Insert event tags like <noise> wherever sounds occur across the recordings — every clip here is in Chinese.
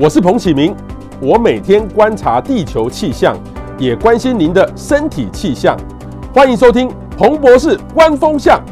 我是彭启明，我每天观察地球气象，也关心您的身体气象。欢迎收听彭博士观风向。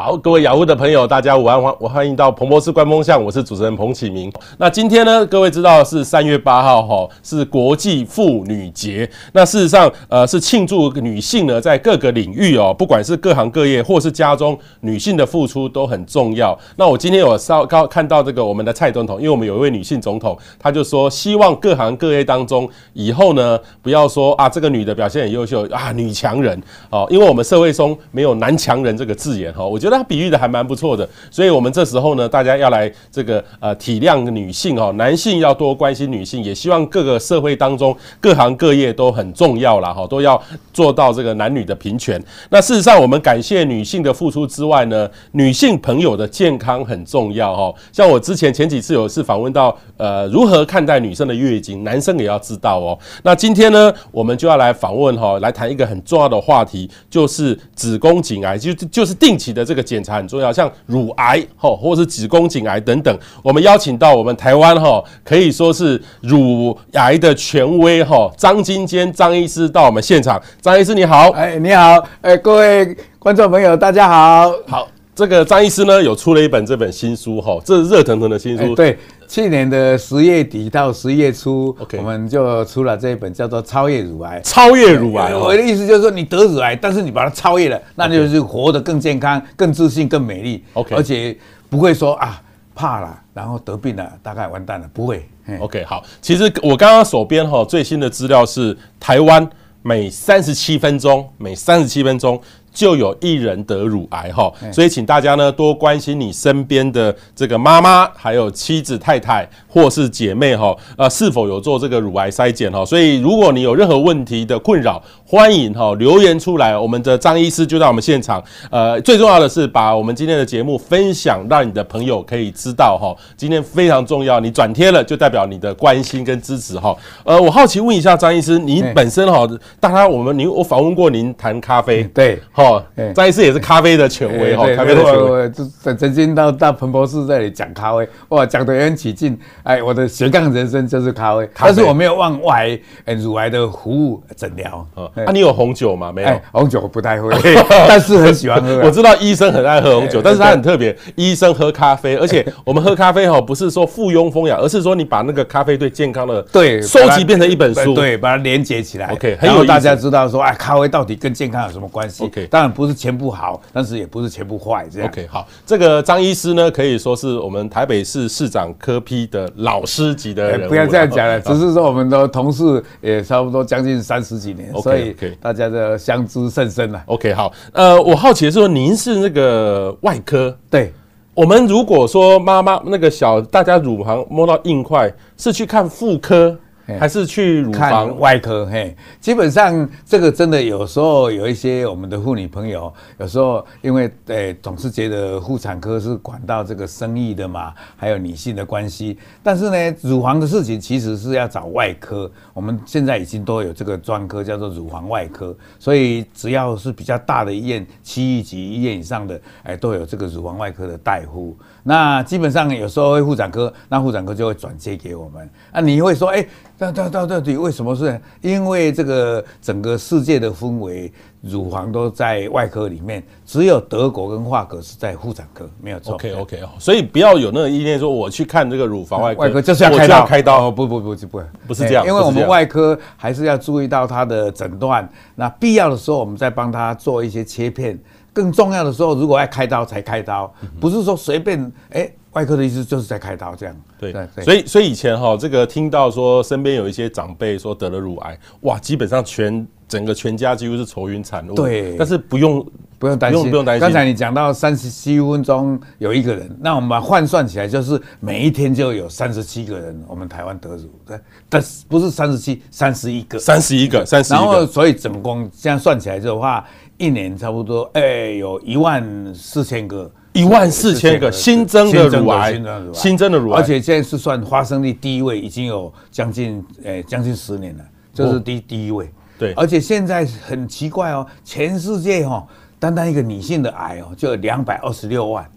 好，各位雅虎的朋友，大家午安，欢我欢迎到彭博士观风向，我是主持人彭启明。那今天呢，各位知道是三月八号哈，是国际妇女节。那事实上，呃，是庆祝女性呢在各个领域哦，不管是各行各业或是家中，女性的付出都很重要。那我今天有稍高看到这个我们的蔡总统，因为我们有一位女性总统，她就说希望各行各业当中以后呢，不要说啊这个女的表现很优秀啊女强人哦，因为我们社会中没有男强人这个字眼哈，我觉得。觉得他比喻的还蛮不错的，所以我们这时候呢，大家要来这个呃体谅女性哦，男性要多关心女性，也希望各个社会当中各行各业都很重要啦哈，都要做到这个男女的平权。那事实上，我们感谢女性的付出之外呢，女性朋友的健康很重要哈。像我之前前几次有一次访问到呃如何看待女生的月经，男生也要知道哦。那今天呢，我们就要来访问哈，来谈一个很重要的话题，就是子宫颈癌，就就是定期的这个。检查很重要，像乳癌哈，或者是子宫颈癌等等。我们邀请到我们台湾哈，可以说是乳癌的权威哈，张金坚张医师到我们现场。张医师你好，哎你好，哎各位观众朋友大家好。好，这个张医师呢有出了一本这本新书哈，这是热腾腾的新书。对。去年的十月底到十月初，Okay. 我们就出了这一本叫做《超越乳癌》。超越乳癌，我的意思就是说，你得乳癌，但是你把它超越了，那就是活得更健康、更自信、更美丽。OK，而且不会说啊怕了，然后得病了，大概完蛋了，不会。OK，好，其实我刚刚手边哈最新的资料是，台湾每三十七分钟，每三十七分钟。就有一人得乳癌哈，所以请大家呢多关心你身边的这个妈妈，还有妻子、太太或是姐妹哈，呃，是否有做这个乳癌筛检哈？所以如果你有任何问题的困扰，欢迎哈留言出来，我们的张医师就在我们现场。呃，最重要的是把我们今天的节目分享，让你的朋友可以知道哈。今天非常重要，你转贴了就代表你的关心跟支持哈。呃，我好奇问一下张医师，你本身哈，大家我们您我访问过您谈咖啡，对，哈。哦，张医师也是咖啡的权威哈，咖啡的权威，曾曾经到到彭博士这里讲咖啡，哇，讲得很起劲。哎，我的斜杠人生就是咖啡，但是我没有往外乳癌的服务诊疗。啊，你有红酒吗？没有，红酒不太会，<laughs> 但是很喜欢喝。我知道医生很爱喝红酒，但是他很特别，医生喝咖啡，而且我们喝咖啡哈，不是说附庸风雅，而是说你把那个咖啡对健康的 <laughs> 对收集变成一本书，对，把它连接起来。OK，很有大家知道说，哎，咖啡到底跟健康有什么关系？OK。当然不是全部好，但是也不是全部坏，这样。OK，好，这个张医师呢，可以说是我们台北市市长科批的老师级的人。不要这样讲了，只是说我们的同事也差不多将近三十几年，所以大家的相知甚深了。OK，好，呃，我好奇的是说，您是那个外科？对，我们如果说妈妈那个小，大家乳房摸到硬块，是去看妇科？还是去乳房外科，嘿，基本上这个真的有时候有一些我们的妇女朋友，有时候因为诶总是觉得妇产科是管到这个生育的嘛，还有女性的关系，但是呢，乳房的事情其实是要找外科，我们现在已经都有这个专科叫做乳房外科，所以只要是比较大的医院，区域级医院以上的，哎，都有这个乳房外科的大夫。那基本上有时候会妇产科，那妇产科就会转接给我们。啊，你会说，哎，到到到到底为什么是？因为这个整个世界的氛围，乳房都在外科里面，只有德国跟法国是在妇产科，没有错。OK OK 哦，所以不要有那个意念说我去看这个乳房外科，外科就是要开刀，开刀。不不不不不，不是这样，因为我们外科还是要注意到它的诊断，那必要的时候我们再帮他做一些切片。更重要的时候，如果要开刀才开刀，不是说随便。哎、欸，外科的意思就是在开刀这样。对。所以所以以前哈，这个听到说身边有一些长辈说得了乳癌，哇，基本上全整个全家几乎是愁云惨雾。对。但是不用不用担心，不用担心。刚才你讲到三十七分钟有一个人，那我们把换算起来就是每一天就有三十七个人，我们台湾得乳。对，但是不是三十七，三十一个。三十一个，三十一个。然后所以总共这样算起来的话。一年差不多，哎、欸，有一万四千个，一万四千个新增的乳癌，新增的乳癌，而且现在是算发生率第一位，已经有将近，哎，将近十年了，就是第第一位。对，而且现在很奇怪哦，全世界哦，单单一个女性的癌哦，就有两百二十六万，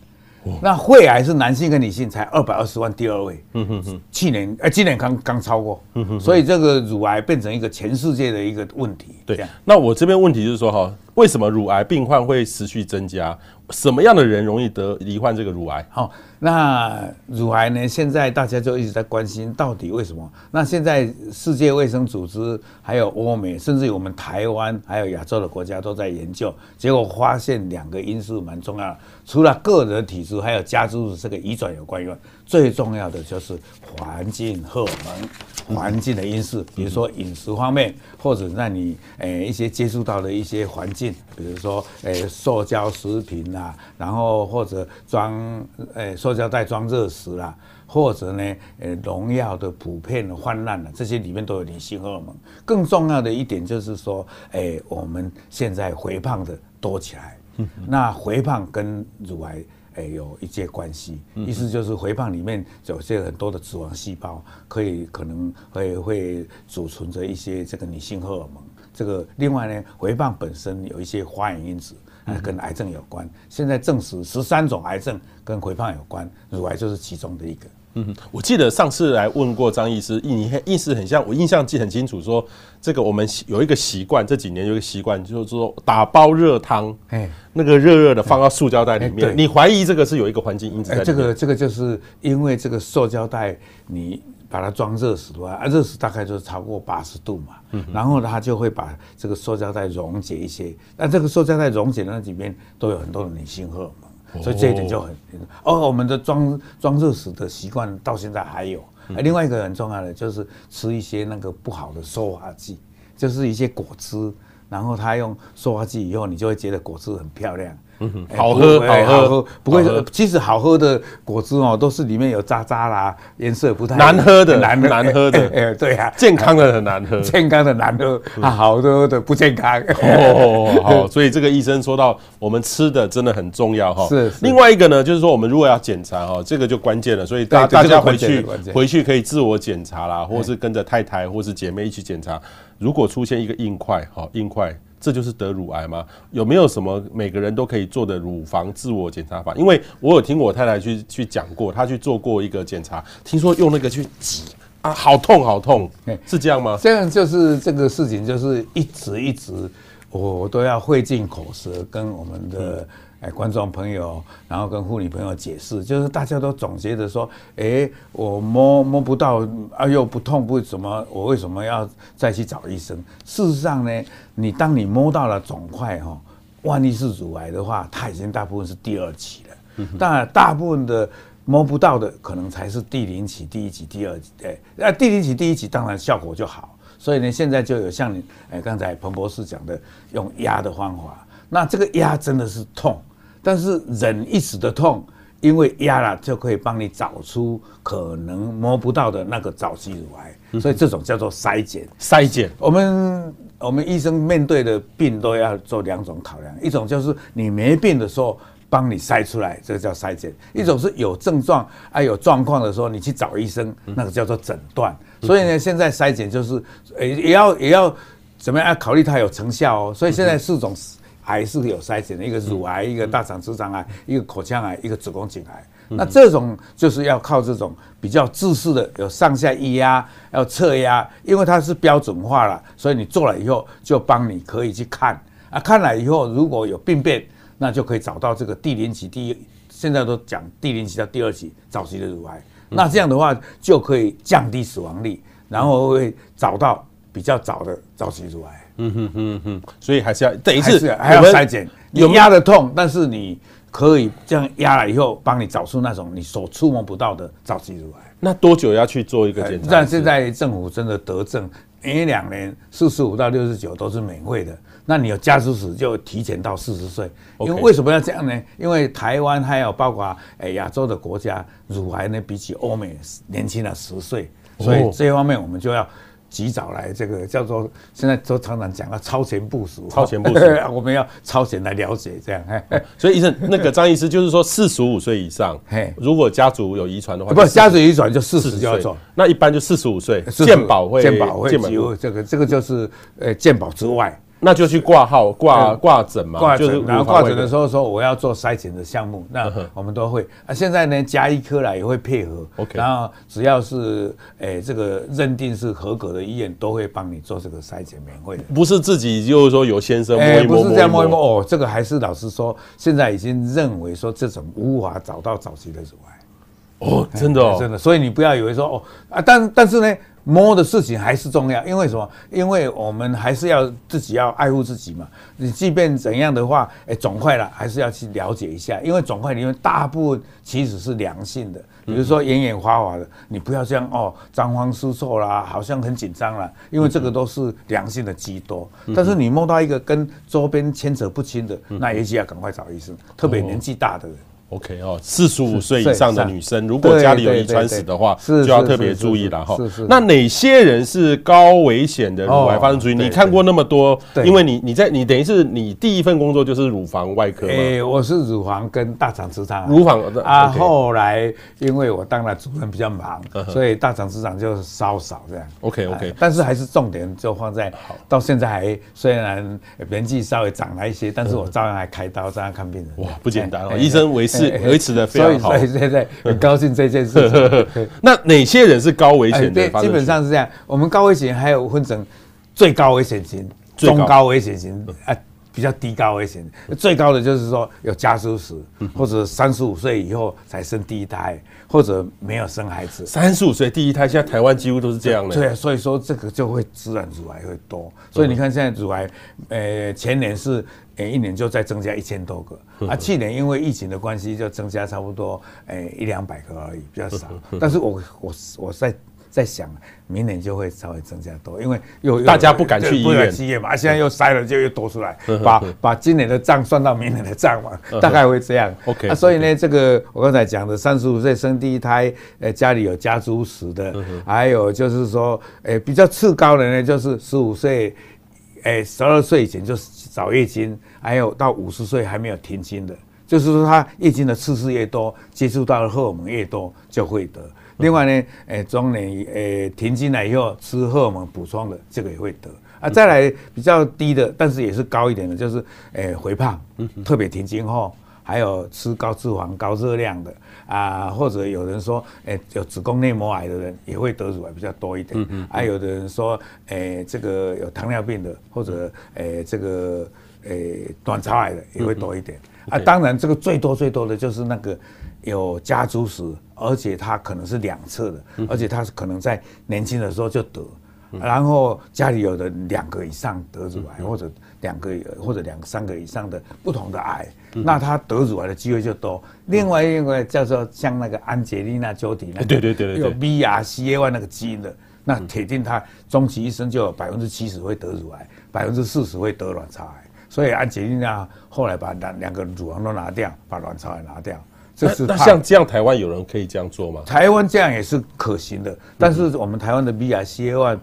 那肺癌是男性跟女性才二百二十万，第二位。嗯哼哼，去年呃，今年刚刚超过。嗯哼，所以这个乳癌变成一个全世界的一个问题。对，那我这边问题就是说哈，为什么乳癌病患会持续增加？什么样的人容易得罹患这个乳癌？好，那乳癌呢？现在大家就一直在关心，到底为什么？那现在世界卫生组织、还有欧美，甚至于我们台湾，还有亚洲的国家都在研究，结果发现两个因素蛮重要的，除了个人体质，还有家族史这个遗传有关以外，最重要的就是环境荷尔蒙。环境的因素，比如说饮食方面，或者让你诶一些接触到的一些环境，比如说诶塑胶食品啊，然后或者装诶塑胶袋装热食啦，或者呢呃农药的普遍的泛滥了，这些里面都有女性荷尔蒙。更重要的一点就是说，哎我们现在肥胖的多起来，那肥胖跟乳癌。哎，有一些关系，意思就是肥胖里面有些很多的脂肪细胞，可以可能会会储存着一些这个女性荷尔蒙。这个另外呢，肥胖本身有一些花炎因子，跟癌症有关。现在证实十三种癌症跟肥胖有关，乳癌就是其中的一个。嗯，我记得上次来问过张医师，你意思很像，我印象记很清楚，说这个我们有一个习惯，这几年有一个习惯，就是说打包热汤，哎，那个热热的放到塑胶袋里面。你怀疑这个是有一个环境因子在？这个这个就是因为这个塑胶袋，你把它装热食的话，啊，热食大概就是超过八十度嘛，嗯，然后它就会把这个塑胶袋溶解一些，那这个塑胶袋溶解的那里面都有很多的女性荷尔蒙。所以这一点就很，哦，我们的装装热食的习惯到现在还有。另外一个很重要的就是吃一些那个不好的塑化剂，就是一些果汁，然后他用塑化剂以后，你就会觉得果汁很漂亮。嗯，好喝，好喝，不会。其实好喝的果汁哦，都是里面有渣渣啦，颜色不太难喝的，难难喝的。<laughs> 哎，对啊，健康的很难喝，健康的难喝，啊，好喝的不健康。哦，好，所以这个医生说到，我们吃的真的很重要哈。是。另外一个呢，就是说我们如果要检查哈，这个就关键了。所以大大家回去回去可以自我检查啦，或是跟着太太或是姐妹一起检查。如果出现一个硬块，哈，硬块。这就是得乳癌吗？有没有什么每个人都可以做的乳房自我检查法？因为我有听我太太去去讲过，她去做过一个检查，听说用那个去挤啊，好痛好痛，是这样吗？这样就是这个事情，就是一直一直，我都要费尽口舌跟我们的。哎，观众朋友，然后跟妇女朋友解释，就是大家都总结的说，哎，我摸摸不到，啊又不痛，不怎么，我为什么要再去找医生？事实上呢，你当你摸到了肿块哈，万一是乳癌的话，它已经大部分是第二期了。当然，大部分的摸不到的，可能才是第零期、第一期、第二期。哎，那第零期、第一期当然效果就好。所以呢，现在就有像你哎刚才彭博士讲的，用压的方法，那这个压真的是痛。但是忍一时的痛，因为压了就可以帮你找出可能摸不到的那个早期乳癌，所以这种叫做筛检。筛检，我们我们医生面对的病都要做两种考量，一种就是你没病的时候帮你筛出来，这个叫筛检；一种是有症状啊有状况的时候你去找医生，那个叫做诊断。所以呢，现在筛检就是诶也要也要怎么样要考虑它有成效哦。所以现在四种。癌是有筛检的，一个乳癌，一个大肠直肠癌，一个口腔癌，一个子宫颈癌。那这种就是要靠这种比较自私的，有上下一压，要测压，因为它是标准化了，所以你做了以后就帮你可以去看啊，看了以后如果有病变，那就可以找到这个第零期、第一，现在都讲第零期到第二期早期的乳癌。那这样的话就可以降低死亡率，然后会找到比较早的早期乳癌。嗯哼哼哼，所以还是要等于是还要筛检，有压的痛，但是你可以这样压了以后，帮你找出那种你所触摸不到的早期乳癌。那多久要去做一个检查？但现在政府真的得证，每两年四十五到六十九都是免费的。那你有家族史就提前到四十岁，因为为什么要这样呢？因为台湾还有包括诶亚洲的国家，乳癌呢比起欧美年轻了十岁，所以这方面我们就要。及早来，这个叫做现在都常常讲啊超前部署，超前部署，<laughs> 我们要超前来了解这样。<laughs> 所以医生，那个张医师就是说，四十五岁以上，如果家族有遗传的话，不，家族遗传就四十就要做，那一般就四十五岁，健保会，健保会，这个这个就是呃健保之外，那就去挂号挂挂诊嘛，挂就是诊，然后挂诊的时候说我要做筛检的项目，那我们都会啊。现在呢，加医科啦也会配合，OK，然后只要是诶这个认定是合格的医院，都会帮你做这个筛检，免费的。不是自己就是说有先生摸一摸，不是这样摸一摸哦，这个还是老实说，现在已经认为说这种无法找到早期的乳癌。哦，真的哦，真的，所以你不要以为说哦啊，但但是呢。摸的事情还是重要，因为什么？因为我们还是要自己要爱护自己嘛。你即便怎样的话，哎，肿块了还是要去了解一下，因为肿块里面大部分其实是良性的，比如说眼眼花花的，你不要这样哦，张慌失措啦，好像很紧张啦，因为这个都是良性的居多。但是你摸到一个跟周边牵扯不清的，那也许要赶快找医生，特别年纪大的人。OK 哦，四十五岁以上的女生，如果家里有遗传史的话，就要特别注意了哈。那哪些人是高危险的乳癌发生族群？你看过那么多，因为你你在你等于是你第一份工作就是乳房外科嘛。哎，我是乳房跟大肠直肠。乳房啊，后来因为我当了主任比较忙，所以大肠直肠就稍少这样。OK OK，但是还是重点就放在到现在还虽然年纪稍微长了一些，但是我照样还开刀，照样看病人。哇，不简单哦，医生维持。维持的非常好，所以现在很高兴这件事情。<laughs> 那哪些人是高危险的？基本上是这样。我们高危险还有分成最高危险型、中高危险型啊，比较低高危险。最高的就是说有家族史，或者三十五岁以后才生第一胎，或者没有生孩子。三十五岁第一胎，现在台湾几乎都是这样的。对，所以说这个就会自然乳癌会多。所以你看现在乳癌，呃，前年是。一年就再增加一千多个，啊，去年因为疫情的关系就增加差不多，诶一两百个而已，比较少。但是我我我在在想，明年就会稍微增加多，因为又大家不敢去医院，医院嘛，啊，现在又塞了，就又多出来，把把今年的账算到明年的账嘛，大概会这样。OK，啊，所以呢，这个我刚才讲的三十五岁生第一胎，呃，家里有家族史的，还有就是说，诶，比较次高的呢，就是十五岁。哎，十二岁以前就早月经，还有到五十岁还没有停经的，就是说他月经的次数越多，接触到的荷尔蒙越多，就会得。另外呢，诶，中年诶停经了以后吃荷尔蒙补充的，这个也会得。啊，再来比较低的，但是也是高一点的，就是诶肥胖，特别停经后。还有吃高脂肪、高热量的啊，或者有人说，诶，有子宫内膜癌的人也会得乳癌比较多一点。嗯还有的人说，诶，这个有糖尿病的，或者诶，这个诶，卵巢癌的也会多一点。啊，当然这个最多最多的就是那个有家族史，而且他可能是两侧的，而且他是可能在年轻的时候就得。然后家里有的两个以上得乳癌，或者两个或者两三个以上的不同的癌，那他得乳癌的机会就多。另外一个叫做像那个安杰丽娜·朱迪那，对对对对，有 BRCA1 那个基因的，那铁定他终其一生就有百分之七十会得乳癌，百分之四十会得卵巢癌。所以安吉丽娜后来把两两个乳房都拿掉，把卵巢也拿掉。这是那像这样台湾有人可以这样做吗？台湾这样也是可行的，但是我们台湾的 BRCA1。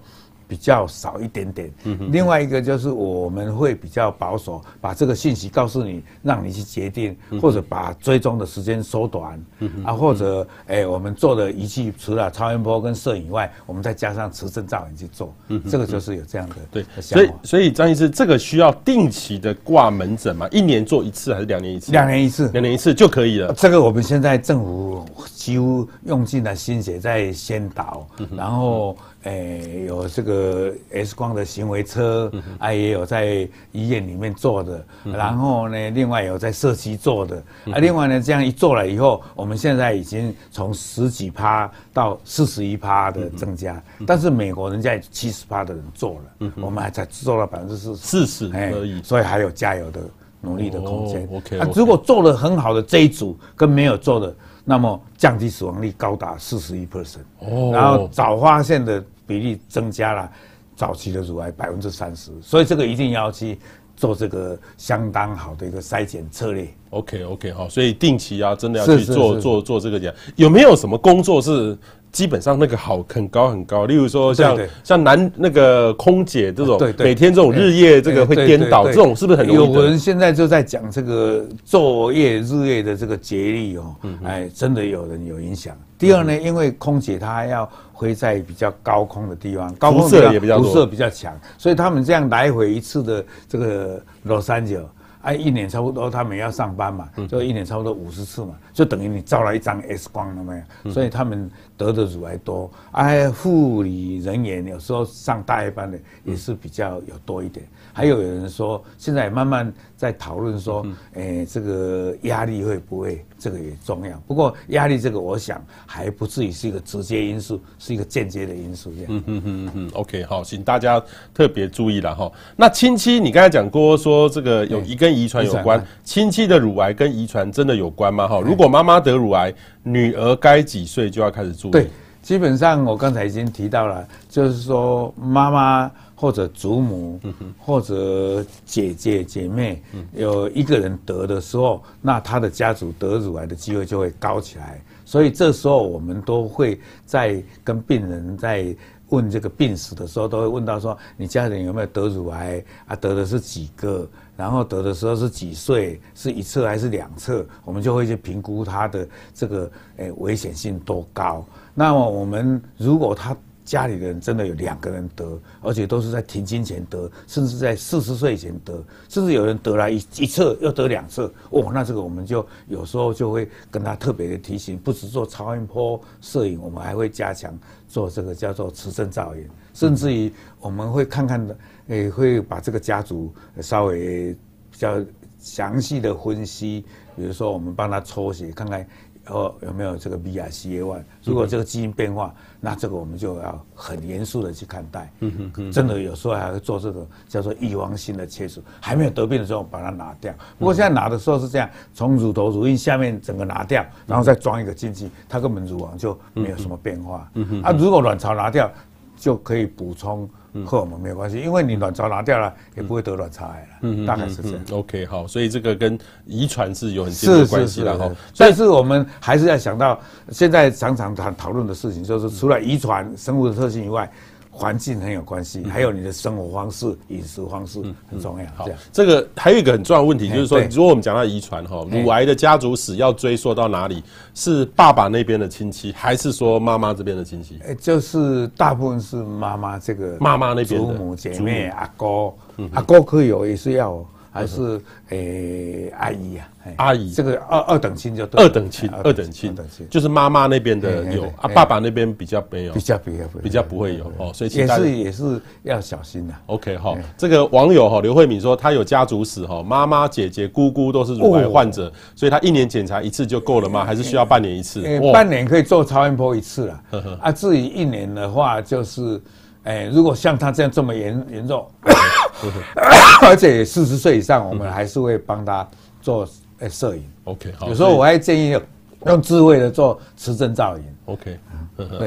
比较少一点点，另外一个就是我们会比较保守，把这个信息告诉你，让你去决定，或者把追踪的时间缩短，啊，或者哎，我们做的仪器除了超音波跟摄影以外，我们再加上磁振造影去做，这个就是有这样的。对，所以所以张医师，这个需要定期的挂门诊嘛？一年做一次还是两年一次？两年一次，两年一次就可以了。这个我们现在政府几乎用尽了心血在先导，然后。诶、欸，有这个 X 光的行为车，啊，也有在医院里面做的，然后呢，另外有在社区做的，啊，另外呢，这样一做了以后，我们现在已经从十几趴到四十一趴的增加，但是美国人家七十趴的人做了，我们还才做了百分之四十，四十而已，所以还有加油的努力的空间。OK，如果做的很好的这一组跟没有做的。那么降低死亡率高达四十一 percent，然后早发现的比例增加了早期的乳癌百分之三十，所以这个一定要去做这个相当好的一个筛检策略。OK OK 好，所以定期啊，真的要去做做做这个检。有没有什么工作是基本上那个好很高很高，例如说像像男那个空姐这种，每天这种日夜这个会颠倒，这种是不是很？有人现在就在讲这个昼夜日夜的这个节律哦，哎，真的有人有影响。第二呢，因为空姐她要飞在比较高空的地方，高空辐射也比较多，辐射比较强，所以他们这样来回一次的这个洛杉矶。哎，一年差不多，他们要上班嘛，就一年差不多五十次嘛，就等于你照了一张 X 光了没有？所以他们得的乳癌多。哎，护理人员有时候上大夜班的也是比较有多一点。还有有人说，现在慢慢在讨论说，哎，这个压力会不会？这个也重要。不过压力这个，我想还不至于是一个直接因素，是一个间接的因素。这样。嗯嗯嗯嗯 OK，好，请大家特别注意了哈。那亲戚，你刚才讲过说这个有一跟遗传有关，亲戚的乳癌跟遗传真的有关吗？哈，如果妈妈得乳癌，女儿该几岁就要开始注意？对，基本上我刚才已经提到了，就是说妈妈。或者祖母，或者姐姐姐妹，有一个人得的时候，那他的家族得乳癌的机会就会高起来。所以这时候我们都会在跟病人在问这个病史的时候，都会问到说：你家人有没有得乳癌啊？得的是几个？然后得的时候是几岁？是一侧还是两侧？我们就会去评估他的这个诶危险性多高。那么我们如果他家里的人真的有两个人得，而且都是在停经前得，甚至在四十岁以前得，甚至有人得了一一侧又得两侧，哦，那这个我们就有时候就会跟他特别的提醒，不止做超音波摄影，我们还会加强做这个叫做磁振造影，甚至于我们会看看的，诶，会把这个家族稍微比较详细的分析，比如说我们帮他抽血看看。哦，有没有这个 BRCA1？如果这个基因变化，那这个我们就要很严肃的去看待。嗯哼嗯，真的有时候还会做这个叫做预防性的切除，还没有得病的时候把它拿掉。不过现在拿的时候是这样，从乳头乳晕下面整个拿掉，然后再装一个进去，它根本乳房就没有什么变化。嗯哼，啊，如果卵巢拿掉，就可以补充。和我们没有关系，因为你卵巢拿掉了，也不会得卵巢癌了。嗯，大概是这样。OK，好，所以这个跟遗传是有很近的关系的哈。但是我们还是要想到，现在常常谈讨论的事情，就是除了遗传、生物的特性以外。环境很有关系，还有你的生活方式、饮食方式很重要。好，这个还有一个很重要的问题，就是说，如果我们讲到遗传哈，乳癌的家族史要追溯到哪里？是爸爸那边的亲戚，还是说妈妈这边的亲戚？哎，就是大部分是妈妈这个妈妈那边的祖母、姐妹、阿哥，阿哥可以有，也是要。还是诶、欸、阿姨呀、啊，阿姨。这个二二等亲就对，二等亲，二等亲，就是妈妈那边的有啊，爸爸那边比较没有，比较比较比较。不会有哦，所以也是也是要小心的。OK 哈，这个网友哈刘慧敏说他有家族史哈，妈妈、姐姐、姑姑都是乳癌患者，所以他一年检查一次就够了吗？还是需要半年一次？半年可以做超音波一次了。啊，至于一年的话，就是。哎，如果像他这样这么严严重，<coughs> 而且四十岁以上，我们还是会帮他做诶摄影。OK，好。有时候我还建议用智慧的做磁振造影。OK，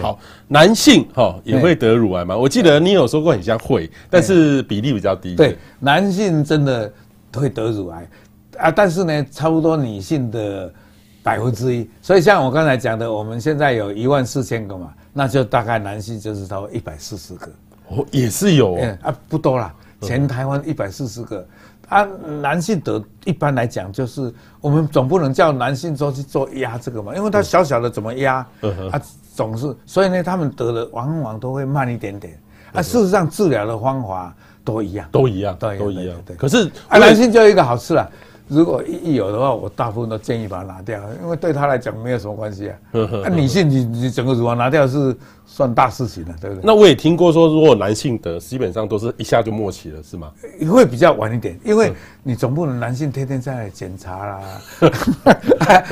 好。男性哈也会得乳癌吗？我记得你有说过很像会，但是比例比较低。对，男性真的会得乳癌啊，但是呢，差不多女性的百分之一。所以像我刚才讲的，我们现在有一万四千个嘛。那就大概男性就是超过一百四十个，哦，也是有，哦啊，不多啦，全台湾一百四十个，啊，男性得一般来讲就是我们总不能叫男性说去做压这个嘛，因为他小小的怎么压，嗯啊，总是，所以呢，他们得的往往都会慢一点点，啊，事实上治疗的方法都一样，都一样，都都一样，对，可是啊，男性就有一个好处啦。如果一有的话，我大部分都建议把它拿掉，因为对他来讲没有什么关系啊。啊，女性你你整个乳房拿掉是算大事情了，对不对？那我也听过说，如果男性得，基本上都是一下就末期了，是吗？会比较晚一点，因为你总不能男性天天在检查啦，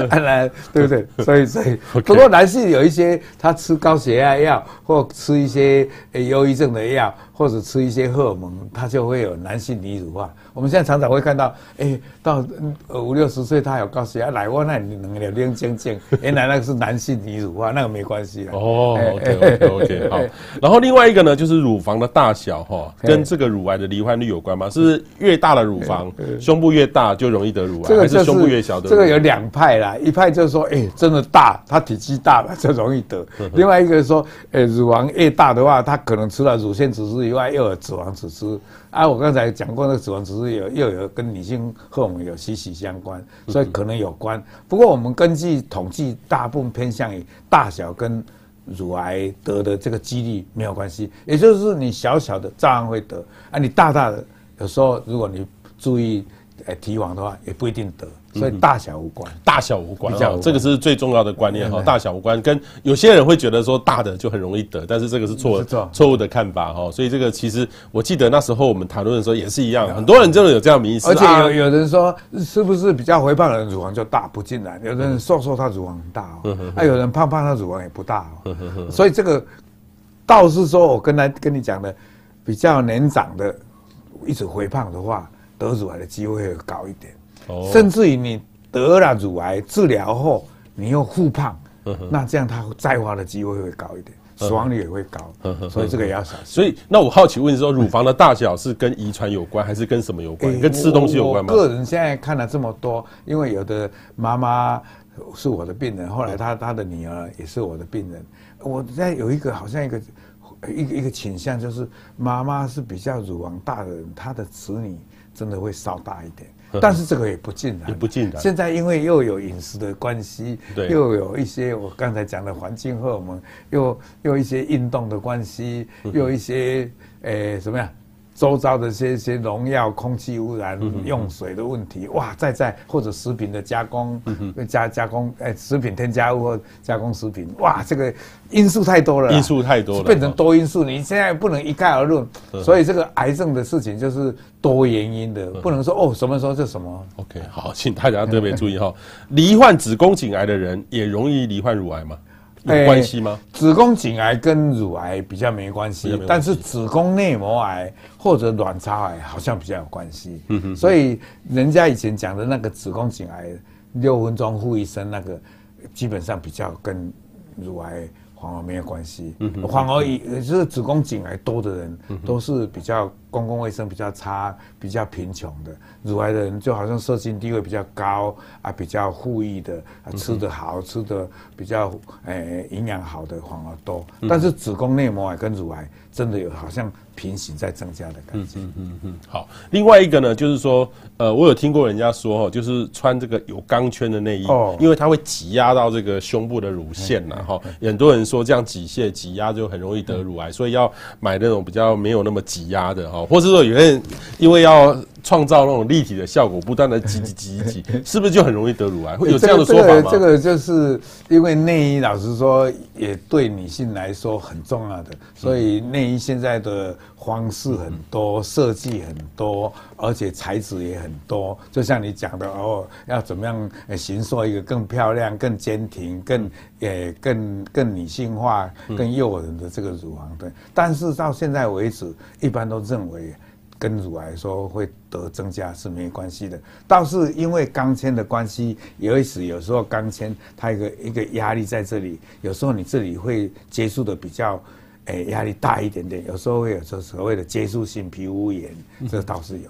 来 <laughs> 对不对？所以所以，不过男性有一些他吃高血压药或吃一些忧郁症的药。或者吃一些荷尔蒙，他就会有男性离乳化。我们现在常常会看到，哎、欸，到五六十岁他有高血压，来我那里能有亮晶晶，原来那个是男性离乳化，那个没关系哦，哎 OK，好。然后另外一个呢，就是乳房的大小哈，跟这个乳癌的罹患率有关吗？是是越大的乳房，胸部越大就容易得乳癌，还是胸部越小的？这个有两派啦，一派就是说，哎，真的大，它体积大了就容易得；另外一个说，哎，乳房越大的话，它可能除了乳腺组织以外，又有脂肪组织。啊，我刚才讲过，那个死亡指数有又有跟女性荷尔蒙有息息相关，所以可能有关。不过我们根据统计，大部分偏向于大小跟乳癌得的这个几率没有关系，也就是你小小的照样会得，啊，你大大的有时候如果你注意呃提防的话，也不一定得。所以大小无关，大小无关，这个是最重要的观念哈。大小无关，跟有些人会觉得说大的就很容易得，但是这个是错错错误的看法哈。所以这个其实我记得那时候我们谈论的时候也是一样，很多人真的有这样迷思。而且有有人说是不是比较肥胖的人乳房就大？不进来，有的人瘦瘦他乳房很大哦，还有人胖胖他乳房也不大哦。所以这个倒是说我跟来跟你讲的，比较年长的一直肥胖的话，得乳癌的机会会高一点。甚至于你得了乳癌治疗后，你又复胖，那这样它再发的机会会高一点，死亡率也会高，所以这个也要小心。所以，那我好奇问说，乳房的大小是跟遗传有关，还是跟什么有关？跟吃东西有关吗？个人现在看了这么多，因为有的妈妈是我的病人，后来她她的女儿也是我的病人，我在有一个好像一个一个一个倾向，就是妈妈是比较乳房大的人，她的子女真的会稍大一点。但是这个也不尽然，也不尽然。现在因为又有饮食的关系，对，又有一些我刚才讲的环境荷尔蒙，又又一些运动的关系，又一些诶、欸、什么样？周遭的这些农药、空气污染、用水的问题，哇，在在或者食品的加工、加加工，哎，食品添加物或加工食品，哇，这个因素太多了，因素太多了，变成多因素，你现在不能一概而论。所以这个癌症的事情就是多原因的，不能说哦什么时候就什么。OK，好，请大家特别注意哈，<laughs> 罹患子宫颈癌的人也容易罹患乳癌吗？有关系吗？子宫颈癌跟乳癌比较没关系，但是子宫内膜癌或者卵巢癌好像比较有关系。嗯哼，所以人家以前讲的那个子宫颈癌六分钟护一生那个，基本上比较跟乳癌。反而没有关系，反而也就是子宫颈癌多的人，都是比较公共卫生比较差、比较贫穷的。乳癌的人就好像社经地位比较高啊，比较富裕的，啊、吃得好，吃的比较诶营养好的反而多。但是子宫内膜癌跟乳癌真的有好像。平行在增加的感觉。嗯嗯嗯好，另外一个呢，就是说，呃，我有听过人家说，哦，就是穿这个有钢圈的内衣，哦，因为它会挤压到这个胸部的乳腺呐，哈。很多人说这样挤卸挤压就很容易得乳癌，所以要买那种比较没有那么挤压的，哈，或是说有人因为要。创造那种立体的效果，不断的挤挤挤挤，<laughs> 是不是就很容易得乳癌？会有这样的说法吗？这个就是因为内衣，老实说也对女性来说很重要的，所以内衣现在的方式很多，设计很多，而且材质也很多。就像你讲的哦，要怎么样形塑一个更漂亮、更坚挺、更也更更女性化、更诱人的这个乳房？对。但是到现在为止，一般都认为。跟乳癌说会得增加是没关系的，倒是因为钢圈的关系，有时有时候钢圈它一个一个压力在这里，有时候你这里会接触的比较，诶压力大一点点，有时候会有这所谓的接触性皮肤炎，这倒是有。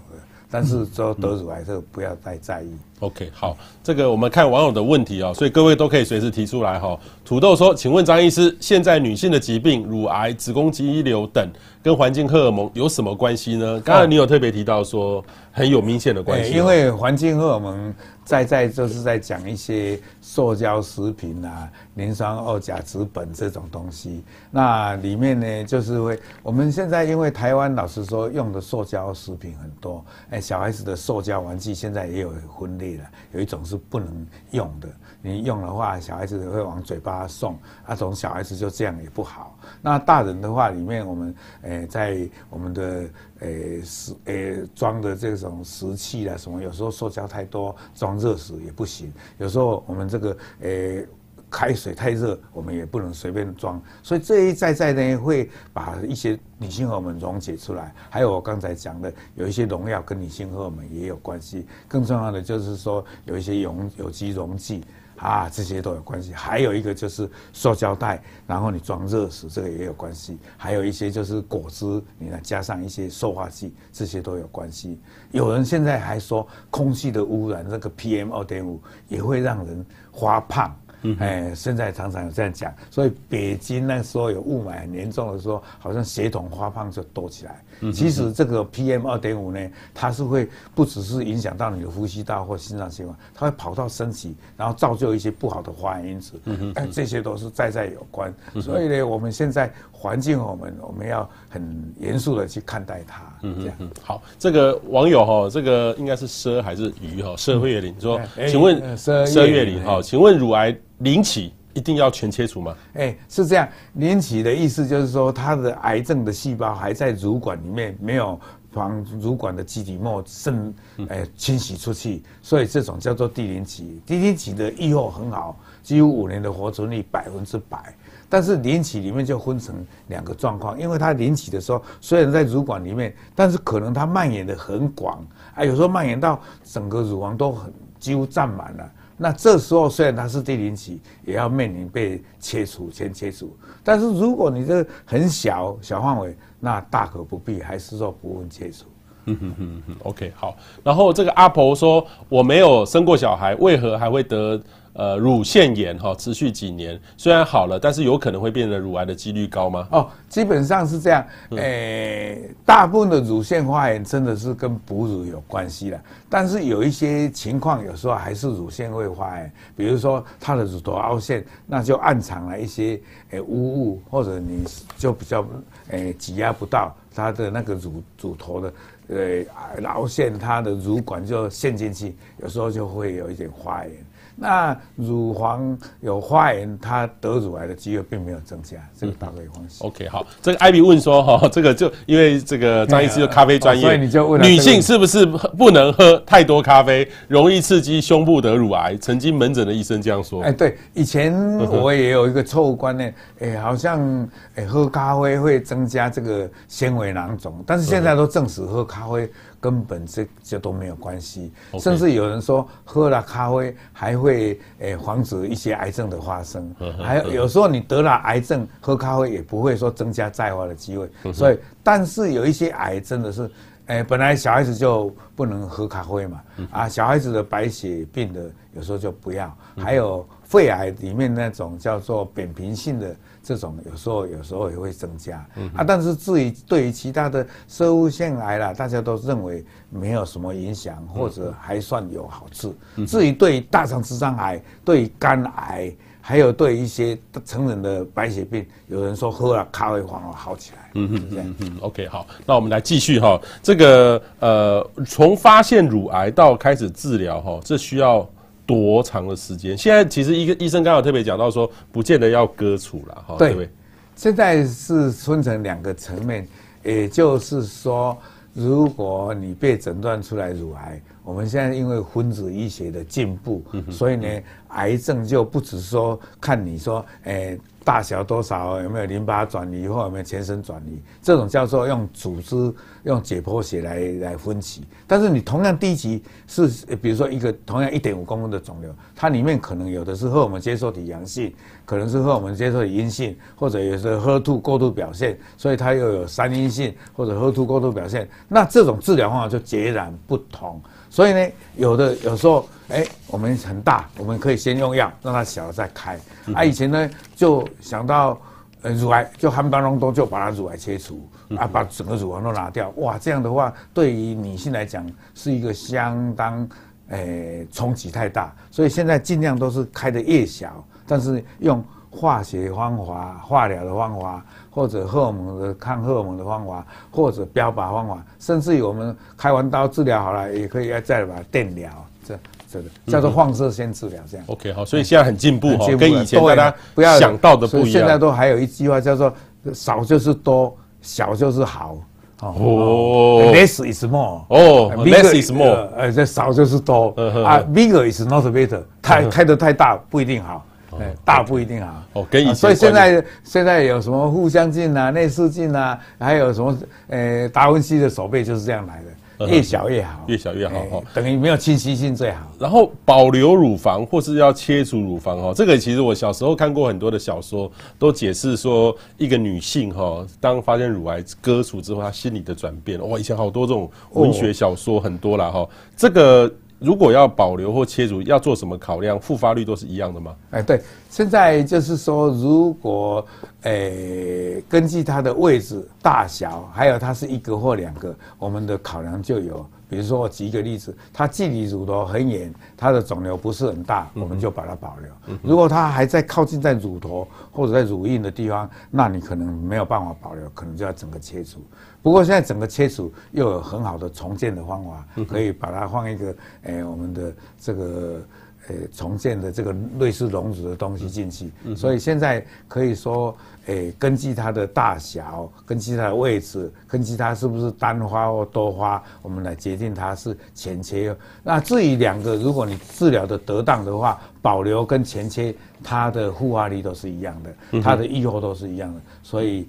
但是说得乳癌这个不要太在意。OK，好，这个我们看网友的问题哦，所以各位都可以随时提出来哈。土豆说，请问张医师，现在女性的疾病，乳癌、子宫肌瘤等，跟环境荷尔蒙有什么关系呢？刚才你有特别提到说很有明显的关系，因为环境荷尔蒙在在就是在讲一些塑胶食品啊、磷酸二甲酯苯这种东西，那里面呢就是会我们现在因为台湾老实说用的塑胶食品很多，哎，小孩子的塑胶玩具现在也有分类了，有一种是不能用的。你用的话，小孩子会往嘴巴送，那种小孩子就这样也不好。那大人的话，里面我们诶在我们的诶食诶装的这种食器啊什么，有时候塑胶太多，装热死也不行。有时候我们这个诶开水太热，我们也不能随便装。所以这一再再呢，会把一些女性荷尔蒙溶解出来。还有我刚才讲的，有一些农药跟女性荷尔蒙也有关系。更重要的就是说，有一些溶有机溶剂。啊，这些都有关系。还有一个就是塑胶袋，然后你装热食，这个也有关系。还有一些就是果汁，你呢加上一些塑化剂，这些都有关系。有人现在还说空气的污染，那个 PM 二点五也会让人发胖。嗯，哎，现在常常有这样讲，所以北京那时候有雾霾很严重的时候，好像血统发胖就多起来。嗯，其实这个 PM 二点五呢，它是会不只是影响到你的呼吸道或心脏血管，它会跑到身体，然后造就一些不好的化学因子。嗯，哎，这些都是在在有关。所以呢，我们现在环境，我们我们要很严肃的去看待它。嗯，这样。好，这个网友哈，这个应该是奢还是鱼哈？奢月林说，请问奢月林哈，请问乳癌。零期一定要全切除吗？哎、欸，是这样。零期的意思就是说，它的癌症的细胞还在乳管里面，没有防乳管的基底膜渗，哎，清洗出去，所以这种叫做第零期。第零期的预后很好，几乎五年的活存率百分之百。但是零期里面就分成两个状况，因为它零期的时候虽然在乳管里面，但是可能它蔓延的很广，啊，有时候蔓延到整个乳房都很几乎占满了。那这时候虽然它是第零期，也要面临被切除，先切除。但是如果你这很小小范围，那大可不必，还是说不用切除。嗯哼哼哼，OK，好。然后这个阿婆说，我没有生过小孩，为何还会得？呃，乳腺炎哈，持续几年，虽然好了，但是有可能会变成乳癌的几率高吗？哦，基本上是这样。诶、欸，大部分的乳腺发炎真的是跟哺乳有关系的，但是有一些情况，有时候还是乳腺会发炎，比如说它的乳头凹陷，那就暗藏了一些诶、欸、污物，或者你就比较诶挤压不到它的那个乳乳头的呃凹陷，它的乳管就陷进去，有时候就会有一点发炎。那乳房有发炎，它得乳癌的机会并没有增加，这个大概有关系。OK，好，这个艾比问说哈，<laughs> 这个就因为这个张医师的咖啡专业，所以你就问女性是不是不能喝太多咖啡，容易刺激胸部得乳癌？曾经门诊的医生这样说。哎，对，以前我也有一个错误观念，<laughs> 哎，好像哎喝咖啡会增加这个纤维囊肿，但是现在都证实喝咖啡。根本这这都没有关系.甚至有人说喝了咖啡还会诶、欸、防止一些癌症的发生，还有有时候你得了癌症喝咖啡也不会说增加再发的机会，所以但是有一些癌真的是诶、欸、本来小孩子就不能喝咖啡嘛，啊小孩子的白血病的有时候就不要，还有肺癌里面那种叫做扁平性的。这种有时候有时候也会增加，嗯、啊，但是至于对于其他的生物腺癌啦，大家都认为没有什么影响，或者还算有好处。嗯、至于对于大肠直肠癌、对于肝癌，还有对一些成人的白血病，有人说喝了咖啡反而好起来。嗯哼，嗯哼，OK，好，那我们来继续哈，这个呃，从发现乳癌到开始治疗哈，这需要。多长的时间？现在其实一个医生刚好特别讲到说，不见得要割除了哈。对，现在是分成两个层面，也就是说，如果你被诊断出来乳癌，我们现在因为分子医学的进步，所以呢，癌症就不只说看你说，诶。大小多少？有没有淋巴转移或有没有全身转移？这种叫做用组织用解剖学来来分期。但是你同样第一期是，比如说一个同样一点五公分的肿瘤，它里面可能有的是荷尔蒙接受体阳性，可能是荷尔蒙接受体阴性，或者也是 HER2 过度表现，所以它又有三阴性或者喝吐过度表现。那这种治疗方法就截然不同。所以呢，有的有时候，哎，我们很大，我们可以先用药，让它小了再开。啊，以前呢就想到，呃，乳癌就含巴隆多就把它乳癌切除，啊，把整个乳房都拿掉。哇，这样的话对于女性来讲是一个相当，诶，冲击太大。所以现在尽量都是开的越小，但是用化学方法、化疗的方法。或者荷尔蒙的抗荷尔蒙的方法，或者标靶方法，甚至于我们开完刀治疗好了，也可以再把它电疗，这这个叫做放射线治疗，这样。OK，好，所以现在很进步哈，跟以前大家不要想到的不一样。现在都还有一句话叫做“少就是多，小就是好”。哦，less is more。哦，less is more。呃，这少就是多啊，bigger is not better。太开得太大不一定好。哎，大不一定啊。哦。所以现在现在有什么互相镜啊、内视镜啊，还有什么呃达文西的手背就是这样来的。越小越好，越小越好哈，等于没有清晰性最好。然后保留乳房或是要切除乳房哈，这个其实我小时候看过很多的小说，都解释说一个女性哈，当发现乳癌割除之后，她心理的转变。哇，以前好多这种文学小说很多啦哈，这个。如果要保留或切除，要做什么考量？复发率都是一样的吗？哎，对，现在就是说，如果诶根据它的位置、大小，还有它是一个或两个，我们的考量就有。比如说，我举一个例子，它距离乳头很远，它的肿瘤不是很大，我们就把它保留。如果它还在靠近在乳头或者在乳晕的地方，那你可能没有办法保留，可能就要整个切除。不过现在整个切除又有很好的重建的方法，可以把它放一个诶我们的这个。呃，重建的这个类似笼子的东西进去，所以现在可以说，诶，根据它的大小，根据它的位置，根据它是不是单花或多花，我们来决定它是前切。那至于两个，如果你治疗的得当的话，保留跟前切，它的复发率都是一样的，它的预后都是一样的，所以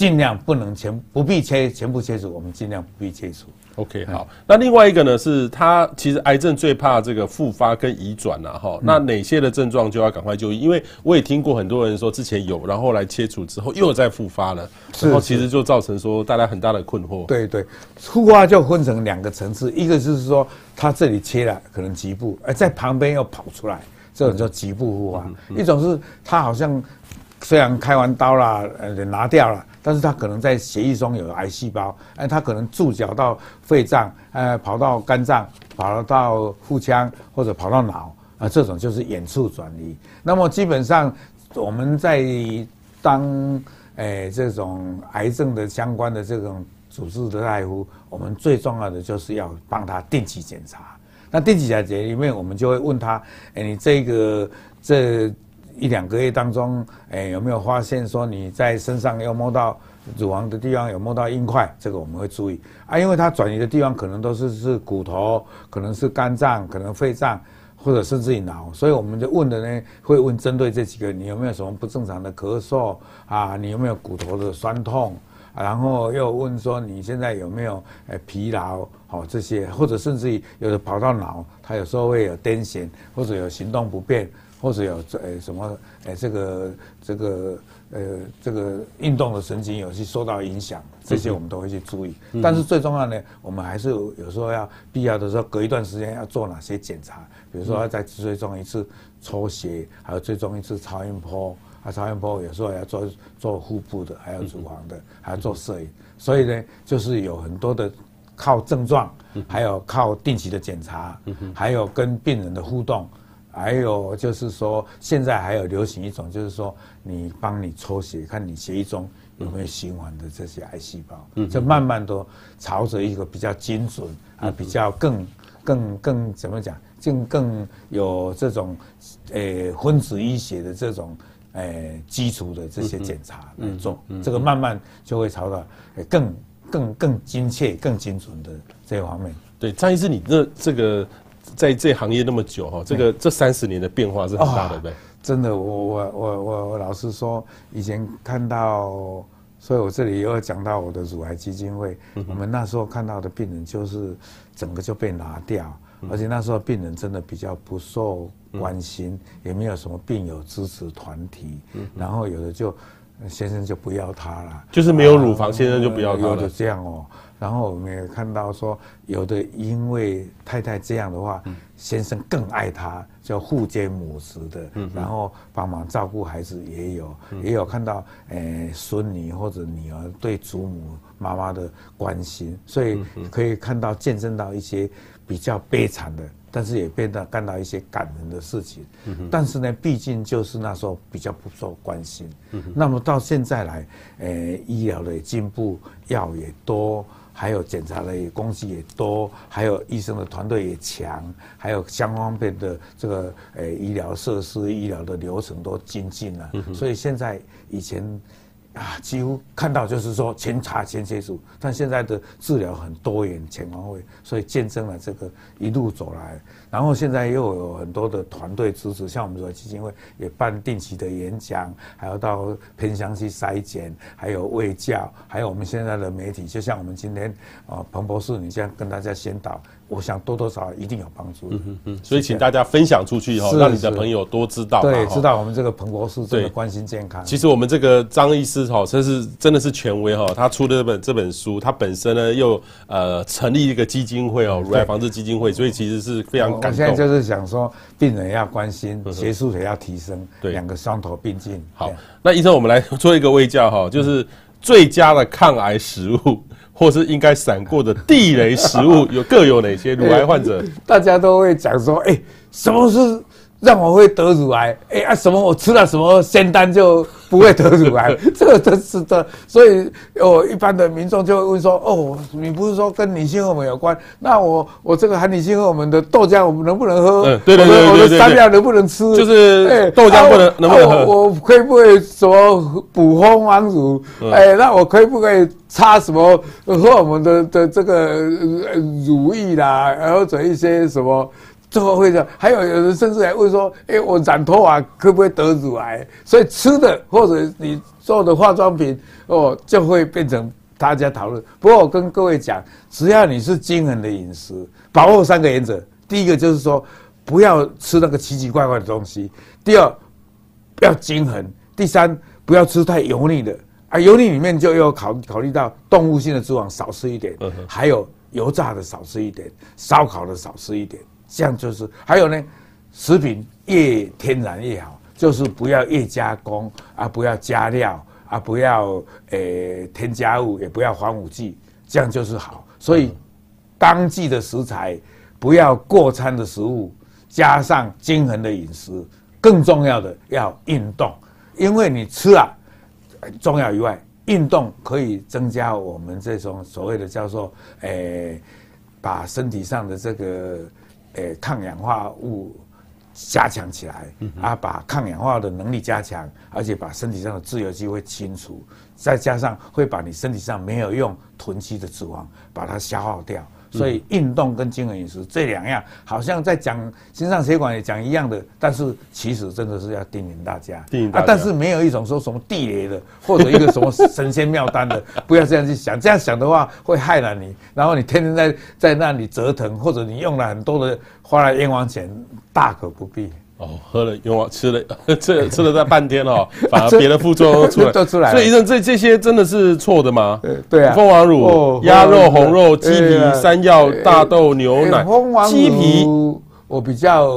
尽量不能全不必切全部切除，我们尽量不必切除。OK，好。那另外一个呢，是它其实癌症最怕这个复发跟移转呐，哈。那哪些的症状就要赶快就医？因为我也听过很多人说之前有，然后来切除之后又再复发了，然后其实就造成说大家很大的困惑。对对，复发就分成两个层次，一个就是说他这里切了，可能局部，而在旁边又跑出来，这种叫局部复发；一种是他好像虽然开完刀了，呃，拿掉了。但是他可能在血液中有癌细胞，哎，他可能注脚到肺脏，呃，跑到肝脏，跑到腹腔或者跑到脑，啊，这种就是远处转移。那么基本上我们在当哎这种癌症的相关的这种主治的大夫，我们最重要的就是要帮他定期检查。那定期检查里面，我们就会问他，哎，你这个这。一两个月当中，哎，有没有发现说你在身上有摸到乳房的地方有摸到硬块？这个我们会注意啊，因为它转移的地方可能都是是骨头，可能是肝脏，可能肺脏，或者甚至于脑，所以我们就问的呢，会问针对这几个，你有没有什么不正常的咳嗽啊？你有没有骨头的酸痛？然后又问说你现在有没有呃疲劳？好这些，或者甚至于有的跑到脑，他有时候会有癫痫，或者有行动不便。或者有这诶什么诶这个这个呃这个运动的神经有些受到影响，这些我们都会去注意。但是最重要呢，我们还是有时候要必要的时候隔一段时间要做哪些检查，比如说要再追踪一次抽血，还有追踪一次超音波，啊超音波有时候要做做腹部的，还有乳房的，还要做摄影。所以呢，就是有很多的靠症状，还有靠定期的检查，还有跟病人的互动。还有就是说，现在还有流行一种，就是说，你帮你抽血，看你血液中有没有循环的这些癌细胞，嗯，就慢慢都朝着一个比较精准啊，比较更更更怎么讲，更更有这种诶分子医学的这种呃基础的这些检查来做，这个慢慢就会朝着更更更精确、更精准的这方面。对，张医师，你这这个。在这行业那么久哈，这个这三十年的变化是很大的，对、哦、真的，我我我我我老实说，以前看到，所以我这里又要讲到我的乳癌基金会，我们那时候看到的病人就是整个就被拿掉，而且那时候病人真的比较不受关心，也没有什么病友支持团体，然后有的就先生就不要他了，就是没有乳房，先生就不要他了，就这样哦。然后我们也看到说，有的因为太太这样的话，先生更爱她，叫父兼母职的，然后帮忙照顾孩子也有，也有看到诶孙女或者女儿对祖母妈妈的关心，所以可以看到见证到一些比较悲惨的，但是也变得干到一些感人的事情。但是呢，毕竟就是那时候比较不受关心。那么到现在来，诶医疗的进步，药也多。还有检查的工具也多，还有医生的团队也强，还有相方面的这个诶、欸、医疗设施、医疗的流程都精进了。嗯、所以现在以前啊，几乎看到就是说前查前切除，但现在的治疗很多元全方位，所以见证了这个一路走来。然后现在又有很多的团队支持，像我们的基金会也办定期的演讲，还要到偏乡去筛检，还有卫教，还有我们现在的媒体，就像我们今天啊彭博士，你这样跟大家宣导。我想多多少少一定有帮助。嗯嗯嗯，所以请大家分享出去哈，让你的朋友多知道。对，知道我们这个彭博士真的关心健康。其实我们这个张医师哈，真是真的是权威哈。他出的这本这本书，他本身呢又呃成立一个基金会哦，乳癌防治基金会，所以其实是非常感动。我现在就是想说，病人要关心，学术也要提升，对，两个双头并进。好，那医生，我们来做一个微教哈，就是最佳的抗癌食物。或是应该闪过的地雷食物有各有哪些？乳癌患者 <laughs> 大家都会讲说，哎，什么是让我会得乳癌？哎啊，什么我吃了什么仙丹就不会得乳癌？<laughs> 这个真是的。所以我，一般的民众就会问说，哦，你不是说跟女性荷尔蒙有关？那我我这个含女性荷尔蒙的豆浆，我们能不能喝？嗯，对对对对对。我的山药能不能吃？就是哎，豆浆不能能不能喝？我可不可以什么补蜂王乳？哎，那我可以不可以？擦什么荷尔蒙的的这个乳液啦，或者一些什么，最后会这样。还有有人甚至还会说：“哎，我染头发可不可以得乳癌？”所以吃的或者你做的化妆品哦，就会变成大家讨论。不过我跟各位讲，只要你是均衡的饮食，把握三个原则：第一个就是说，不要吃那个奇奇怪怪的东西；第二，不要均衡；第三，不要吃太油腻的。啊，油腻里面就要考考虑到动物性的脂肪少吃一点，还有油炸的少吃一点，烧烤的少吃一点，这样就是。还有呢，食品越天然越好，就是不要越加工啊，不要加料啊，不要诶、添加物，也不要防腐剂，这样就是好。所以当季的食材，不要过餐的食物，加上均衡的饮食，更重要的要运动，因为你吃了。重要以外，运动可以增加我们这种所谓的叫做诶、把身体上的这个诶、欸、抗氧化物加强起来，啊，把抗氧化的能力加强，而且把身体上的自由基会清除，再加上会把你身体上没有用囤积的脂肪把它消耗掉。所以运动跟均衡饮食这两样，好像在讲心脏血管也讲一样的，但是其实真的是要叮咛大家，叮咛啊！但是没有一种说什么地雷的，或者一个什么神仙妙丹的，不要这样去想，这样想的话会害了你，然后你天天在在那里折腾，或者你用了很多的花了冤枉钱，大可不必。哦，喝了用完吃了，这 <laughs> 吃了这半天哦，<laughs> 反而别的副作用出来，都出来。<laughs> 所以医生，这这些真的是错的吗？对啊，蜂王乳、鸭肉、红肉、鸡皮、山药、大豆、牛奶。蜂王乳我比较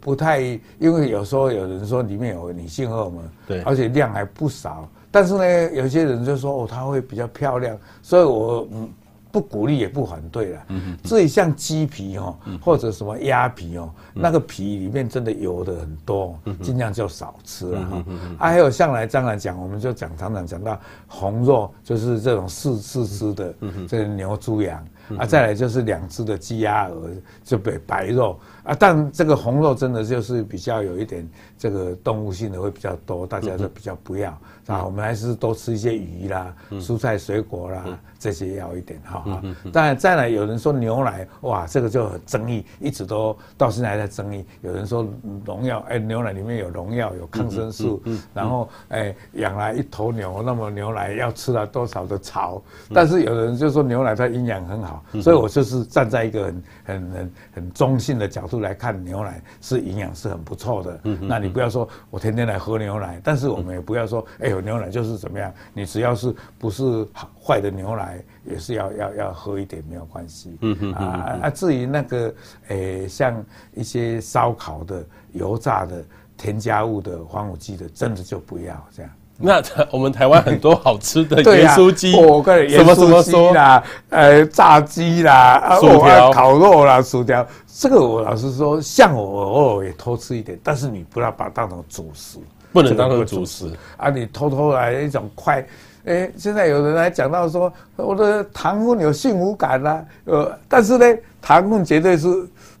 不太，因为有时候有人说里面有女性荷尔蒙，对，而且量还不少。但是呢，有些人就说哦，它会比较漂亮，所以我嗯。不鼓励也不反对了。至于像鸡皮哦，或者什么鸭皮哦，那个皮里面真的油的很多，尽量就少吃了哈。啊，还有像来这样来讲，我们就讲常常讲到红肉，就是这种四四只的这个牛猪羊啊，再来就是两只的鸡鸭鹅，就白白肉啊。但这个红肉真的就是比较有一点这个动物性的会比较多，大家都比较不要啊。我们还是多吃一些鱼啦、蔬菜水果啦。这些要一点哈，当然再来有人说牛奶哇，这个就很争议，一直都到现在还在争议。有人说农药，哎，牛奶里面有农药，有抗生素，然后哎养来一头牛，那么牛奶要吃了多少的草？但是有人就说牛奶它营养很好，所以我就是站在一个很很很很中性的角度来看，牛奶是营养是很不错的。嗯那你不要说我天天来喝牛奶，但是我们也不要说哎呦牛奶就是怎么样，你只要是不是坏的牛奶。也是要要要喝一点没有关系，嗯哼啊啊！至于那个诶、欸，像一些烧烤的、油炸的、添加物的、防腐剂的，真的就不要这样。<laughs> 那我们台湾很多好吃的盐酥鸡，我跟你盐酥鸡啦，呃，炸鸡啦，薯条、烤肉啦，薯条，这个我老实说，像我偶尔也偷吃一点，但是你不要把它当成主食，不能当成主食啊！你偷偷来一种快。哎，现在有人还讲到说，我的糖分有幸福感啦、啊，呃，但是呢，糖分绝对是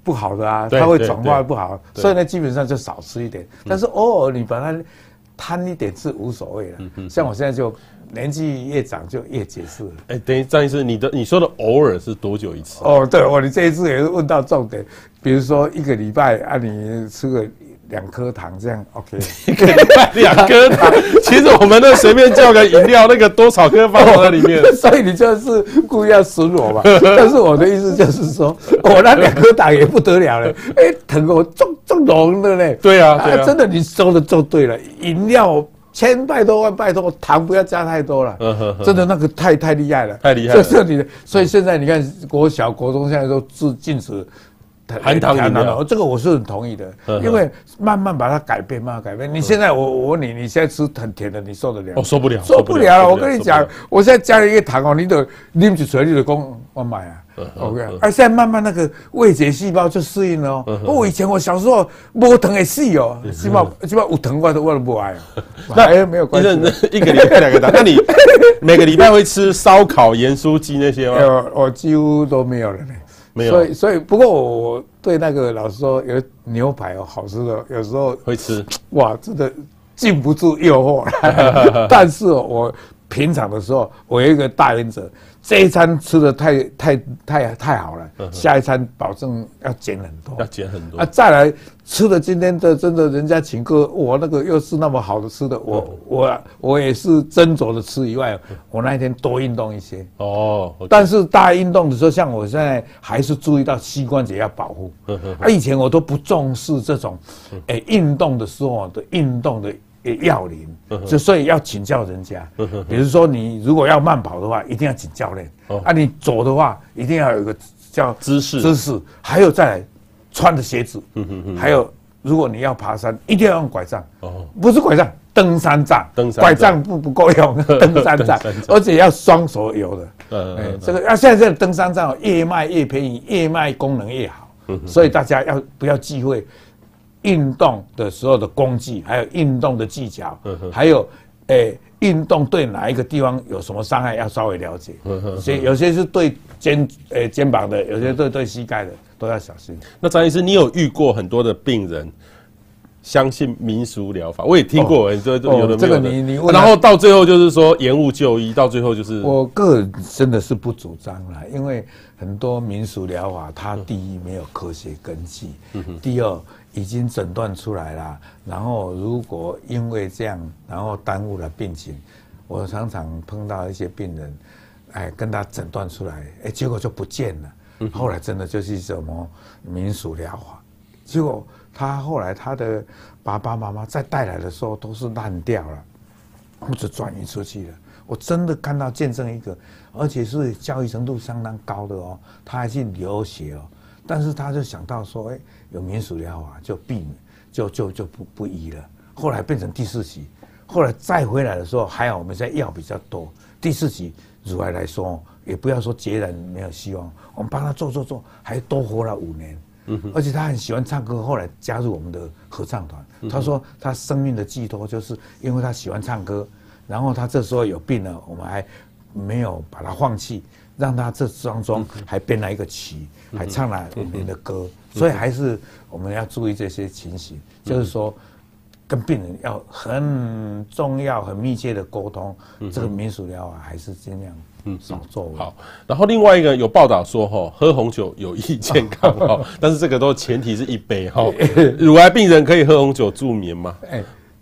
不好的啊，它会转化不好，所以呢，基本上就少吃一点。但是偶尔你把它贪一点是无所谓的。像我现在就年纪越长就越解释了。哎，等于张医师，你的你说的偶尔是多久一次？哦，对，我你这一次也是问到重点，比如说一个礼拜啊，你吃个。两颗糖这样，OK。一个礼拜两颗糖，<laughs> 其实我们那随便叫个饮料，那个多少颗放在里面。<laughs> 所以你就是故意要损我嘛？<laughs> 但是我的意思就是说，我那两颗糖也不得了了，哎、欸，疼我重重浓的嘞。对啊，对啊，啊真的，你说的就对了。饮料千拜托万拜托，糖不要加太多了。真的那个太太厉害了，太厉害了。这你的，所以现在你看国小、国中现在都禁禁止。含糖饮料，这个我是很同意的，因为慢慢把它改变，慢慢改变。你现在我我问你，你现在吃很甜的，你受得了？我，受不了，受不了了。我跟你讲，我现在加了一个糖哦，你都拎起来你就讲我买啊，OK。而现在慢慢那个味觉细胞就适应了哦。我以前我小时候无糖也细哦，起码起码有糖我都我都不爱。那 <laughs> 没有关系，一个礼拜两个糖。那你 <laughs> 每个礼拜会吃烧烤、盐酥鸡那些吗？我几乎都没有了呢。没有，所以所以不过我对那个老师说，有牛排哦，好吃的，有时候会吃，<tsk> 哇，真的禁不住诱惑。<laughs> 但是我平常的时候，我有一个大原则。这一餐吃的太太太太好了，下一餐保证要减很多，要减很多啊！再来吃的今天的真的人家请客，我那个又是那么好的吃的，我我我也是斟酌的吃以外，我那一天多运动一些哦。但是大运动的时候，像我现在还是注意到膝关节要保护。啊，以前我都不重视这种，哎，运动的时候的运动的。要领，就所以要请教人家。比如说，你如果要慢跑的话，一定要请教练。啊，你走的话，一定要有一个叫姿势。姿势，还有再来穿的鞋子。还有，如果你要爬山，一定要用拐杖。哦，不是拐杖，登山杖。登山拐杖不不够用，<laughs> 登山杖，而且要双手有的。嗯，这个啊，现在这个登山杖越卖越便宜，越卖功能越好。所以大家要不要忌讳？运动的时候的功绩，还有运动的技巧，还有诶，运动对哪一个地方有什么伤害，要稍微了解。所以有些是对肩诶肩膀的，有些对对膝盖的，都要小心。那张医师，你有遇过很多的病人相信民俗疗法？我也听过，欸，这有的没有的。这个你你问，然后到最后就是说延误就医，到最后就是我个人真的是不主张啦，因为很多民俗疗法，它第一没有科学根据，第二。已经诊断出来了，然后如果因为这样，然后耽误了病情，我常常碰到一些病人，哎，跟他诊断出来，哎，结果就不见了。后来真的就是什么民俗疗法，结果他后来他的爸爸妈妈再带来的时候都是烂掉了，或者转移出去了。我真的看到见证一个，而且是教育程度相当高的哦，他还去留学哦，但是他就想到说，哎。有民俗疗法就避免，就就就不不医了。后来变成第四期，后来再回来的时候，还好我们现在药比较多。第四期乳癌来说，也不要说截然没有希望，我们帮他做做做，还多活了五年。嗯，而且他很喜欢唱歌，后来加入我们的合唱团。他说他生命的寄托就是因为他喜欢唱歌，然后他这时候有病了，我们还没有把他放弃。让他这当中还编了一个曲，还唱了我们的歌，所以还是我们要注意这些情形，就是说跟病人要很重要、很密切的沟通。这个民俗疗法还是尽量嗯少做。好，然后另外一个有报道说哈，喝红酒有益健康 <laughs> 哈，但是这个都前提是一杯哈。<laughs> 乳癌病人可以喝红酒助眠吗？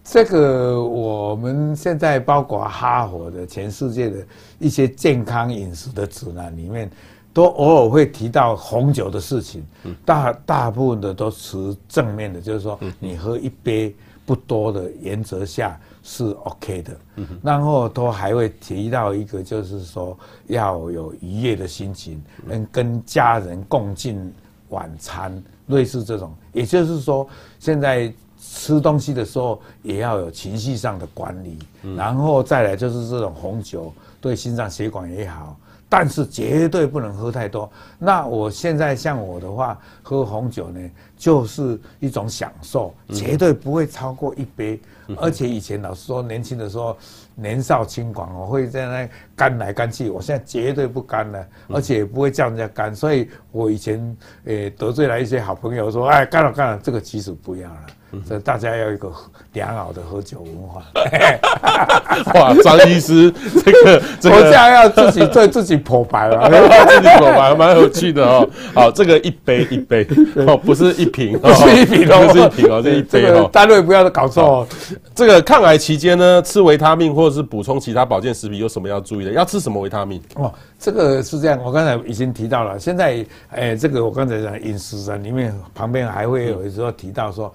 这个我们现在包括哈佛的全世界的一些健康饮食的指南里面，都偶尔会提到红酒的事情。大大部分的都持正面的，就是说你喝一杯不多的原则下是 OK 的。然后都还会提到一个，就是说要有愉悦的心情，能跟家人共进晚餐，类似这种。也就是说，现在。吃东西的时候也要有情绪上的管理，然后再来就是这种红酒对心脏血管也好。但是绝对不能喝太多。那我现在像我的话，喝红酒呢，就是一种享受，绝对不会超过一杯。而且以前老实说，年轻的时候年少轻狂，我会在那干来干去。我现在绝对不干了，而且也不会叫人家干。所以我以前诶得罪了一些好朋友，说哎干了干了，这个其实不要了。所以大家要有一个良好的喝酒文化。<laughs> 哇，张医师，这个这个，<laughs> 我这样要自己对自己剖白了，<laughs> 自己剖白，蛮有趣的哦。好，这个一杯一杯哦，不是一瓶，不是一瓶哦，不是一瓶哦，这一杯哦，单位不要搞错哦。这个抗癌期间呢，吃维他命或者是补充其他保健食品有什么要注意的？要吃什么维他命？哦，这个是这样，我刚才已经提到了。现在，哎，这个我刚才讲饮食啊，里面旁边还会有时候提到说。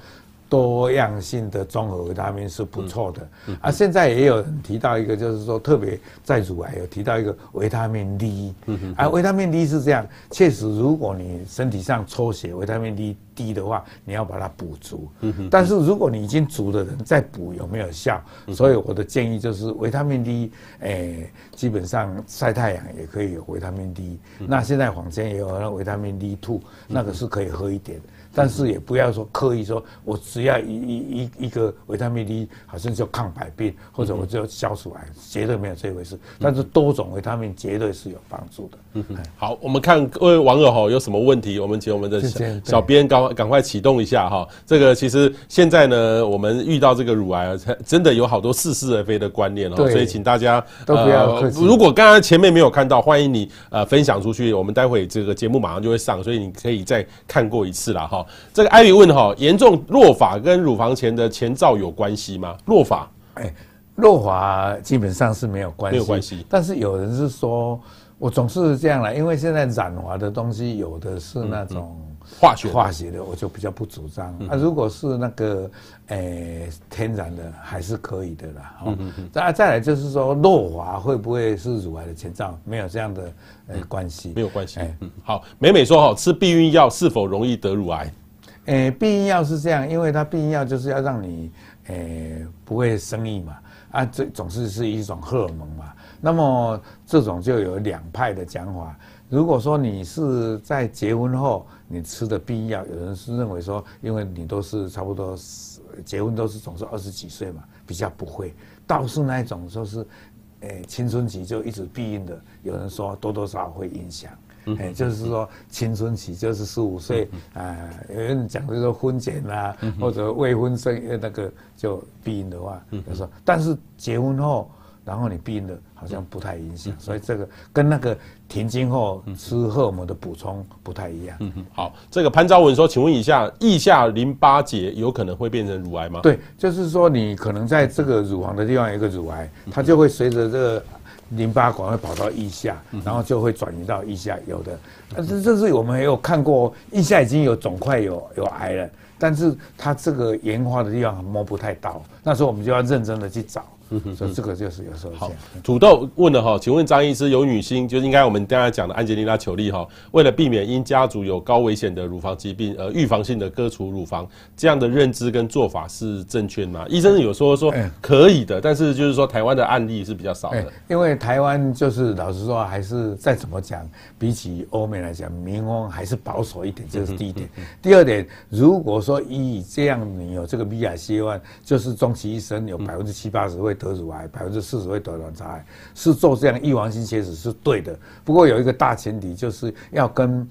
多样性的综合维他命是不错的，啊，现在也有人提到一个，就是说特别在乳癌有提到一个维他命 D，啊，维他命 D 是这样，确实如果你身体上抽血维他命 D 低的话，你要把它补足，但是如果你已经足的人再补有没有效？所以我的建议就是维他命 D，诶，基本上晒太阳也可以有维他命 D，那现在坊间也有那维他命 D two，那个是可以喝一点。但是也不要说刻意说，我只要一一一一个维他命 D，好像就抗百病，或者我就消除癌，绝对没有这回事。但是多种维他命绝对是有帮助的。嗯哼，好，我们看各位网友哈有什么问题，我们请我们的小小编赶赶快启动一下哈。这个其实现在呢，我们遇到这个乳癌，真的有好多似是而非的观念哦，所以请大家都不要客气。如果刚刚前面没有看到，欢迎你呃分享出去，我们待会这个节目马上就会上，所以你可以再看过一次了哈。这个艾米问哈，严重落法跟乳房前的前兆有关系吗？落法，哎，落发基本上是没有关系，没有关系。但是有人是说，我总是这样啦，因为现在染滑的东西有的是那种化学化学的，我就比较不主张。啊，如果是那个诶天然的，还是可以的啦。哦，再再来就是说，落发会不会是乳癌的前兆？没有这样的呃关系，没有关系。嗯，好，美美说哈，吃避孕药是否容易得乳癌？诶、欸，避孕药是这样，因为它避孕药就是要让你诶、欸、不会生育嘛，啊，这总是是一种荷尔蒙嘛。那么这种就有两派的讲法。如果说你是在结婚后你吃的避孕药，有人是认为说，因为你都是差不多结婚都是总是二十几岁嘛，比较不会。倒是那一种说是诶、欸、青春期就一直避孕的，有人说多多少少会影响。哎，就是说青春期就是十五岁啊，有人讲这个婚前啊，或者未婚生那个就避孕的话，就说，但是结婚后，然后你避孕的，好像不太影响，所以这个跟那个停经后吃荷尔蒙的补充不太一样。嗯哼，好，这个潘昭文说，请问一下，腋下淋巴结有可能会变成乳癌吗？对，就是说你可能在这个乳房的地方有一个乳癌，它就会随着这个。淋巴管会跑到腋下，然后就会转移到腋下。有的，但是这是我们也有看过，腋下已经有肿块、有有癌了，但是它这个研化的地方摸不太到，那时候我们就要认真的去找。嗯哼，所以这个就是有时候好。土豆问了哈，请问张医师，有女性就应该我们刚才讲的安吉丽娜裘莉哈，为了避免因家族有高危险的乳房疾病而预防性的割除乳房，这样的认知跟做法是正确吗？医生有说说可以的，但是就是说台湾的案例是比较少的。因为台湾就是老实说，还是再怎么讲，比起欧美来讲，民风还是保守一点，这是第一点。第二点，如果说以这样你有这个 BRCA1，就是终其一生有百分之七八十会。得乳癌百分之四十会得卵巢癌，是做这样预防性切除是对的。不过有一个大前提，就是要跟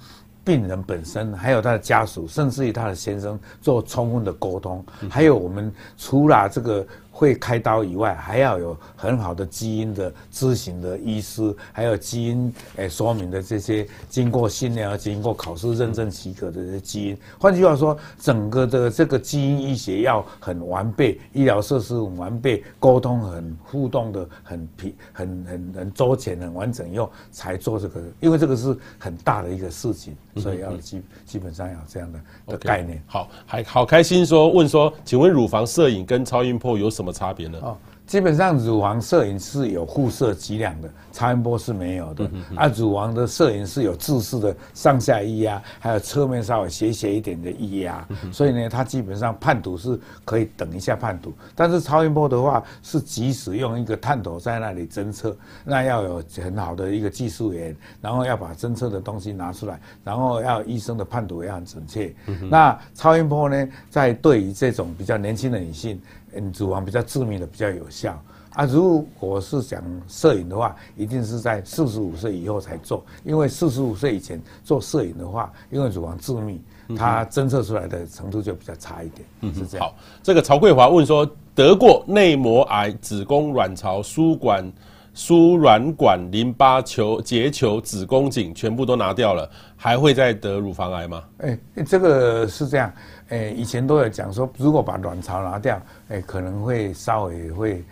病人本身，还有他的家属，甚至于他的先生做充分的沟通。还有我们除了这个。会开刀以外，还要有很好的基因的咨询的医师，还有基因诶说明的这些经过训练和经过考试认证许可的这些基因。换句话说，整个的这个基因医学要很完备，医疗设施很完备，沟通很互动的很平很很很周全、很完整，以后才做这个，因为这个是很大的一个事情，所以要基基本上要这样的的概念。好，还好开心说问说，请问乳房摄影跟超音波有什么？什么差别呢？哦，基本上乳房摄影是有辐射剂量的，超音波是没有的。啊，乳房的摄影是有自视的上下液压，还有侧面稍微斜斜一点的液压，嗯、所以呢，它基本上判读是可以等一下判读。但是超音波的话是即使用一个探头在那里侦测，那要有很好的一个技术员，然后要把侦测的东西拿出来，然后要医生的判读也很准确。嗯、那超音波呢，在对于这种比较年轻的女性。嗯，乳房比较致密的比较有效啊。如果是讲摄影的话，一定是在四十五岁以后才做，因为四十五岁以前做摄影的话，因为乳房致密，它侦测出来的程度就比较差一点。嗯，是这样。好，这个曹桂华问说，得过内膜癌、子宫卵巢、输管、输卵管、淋巴球、结球、子宫颈全部都拿掉了，还会再得乳房癌吗？哎，这个是这样。诶，以前都有讲说，如果把卵巢拿掉，诶，可能会稍微会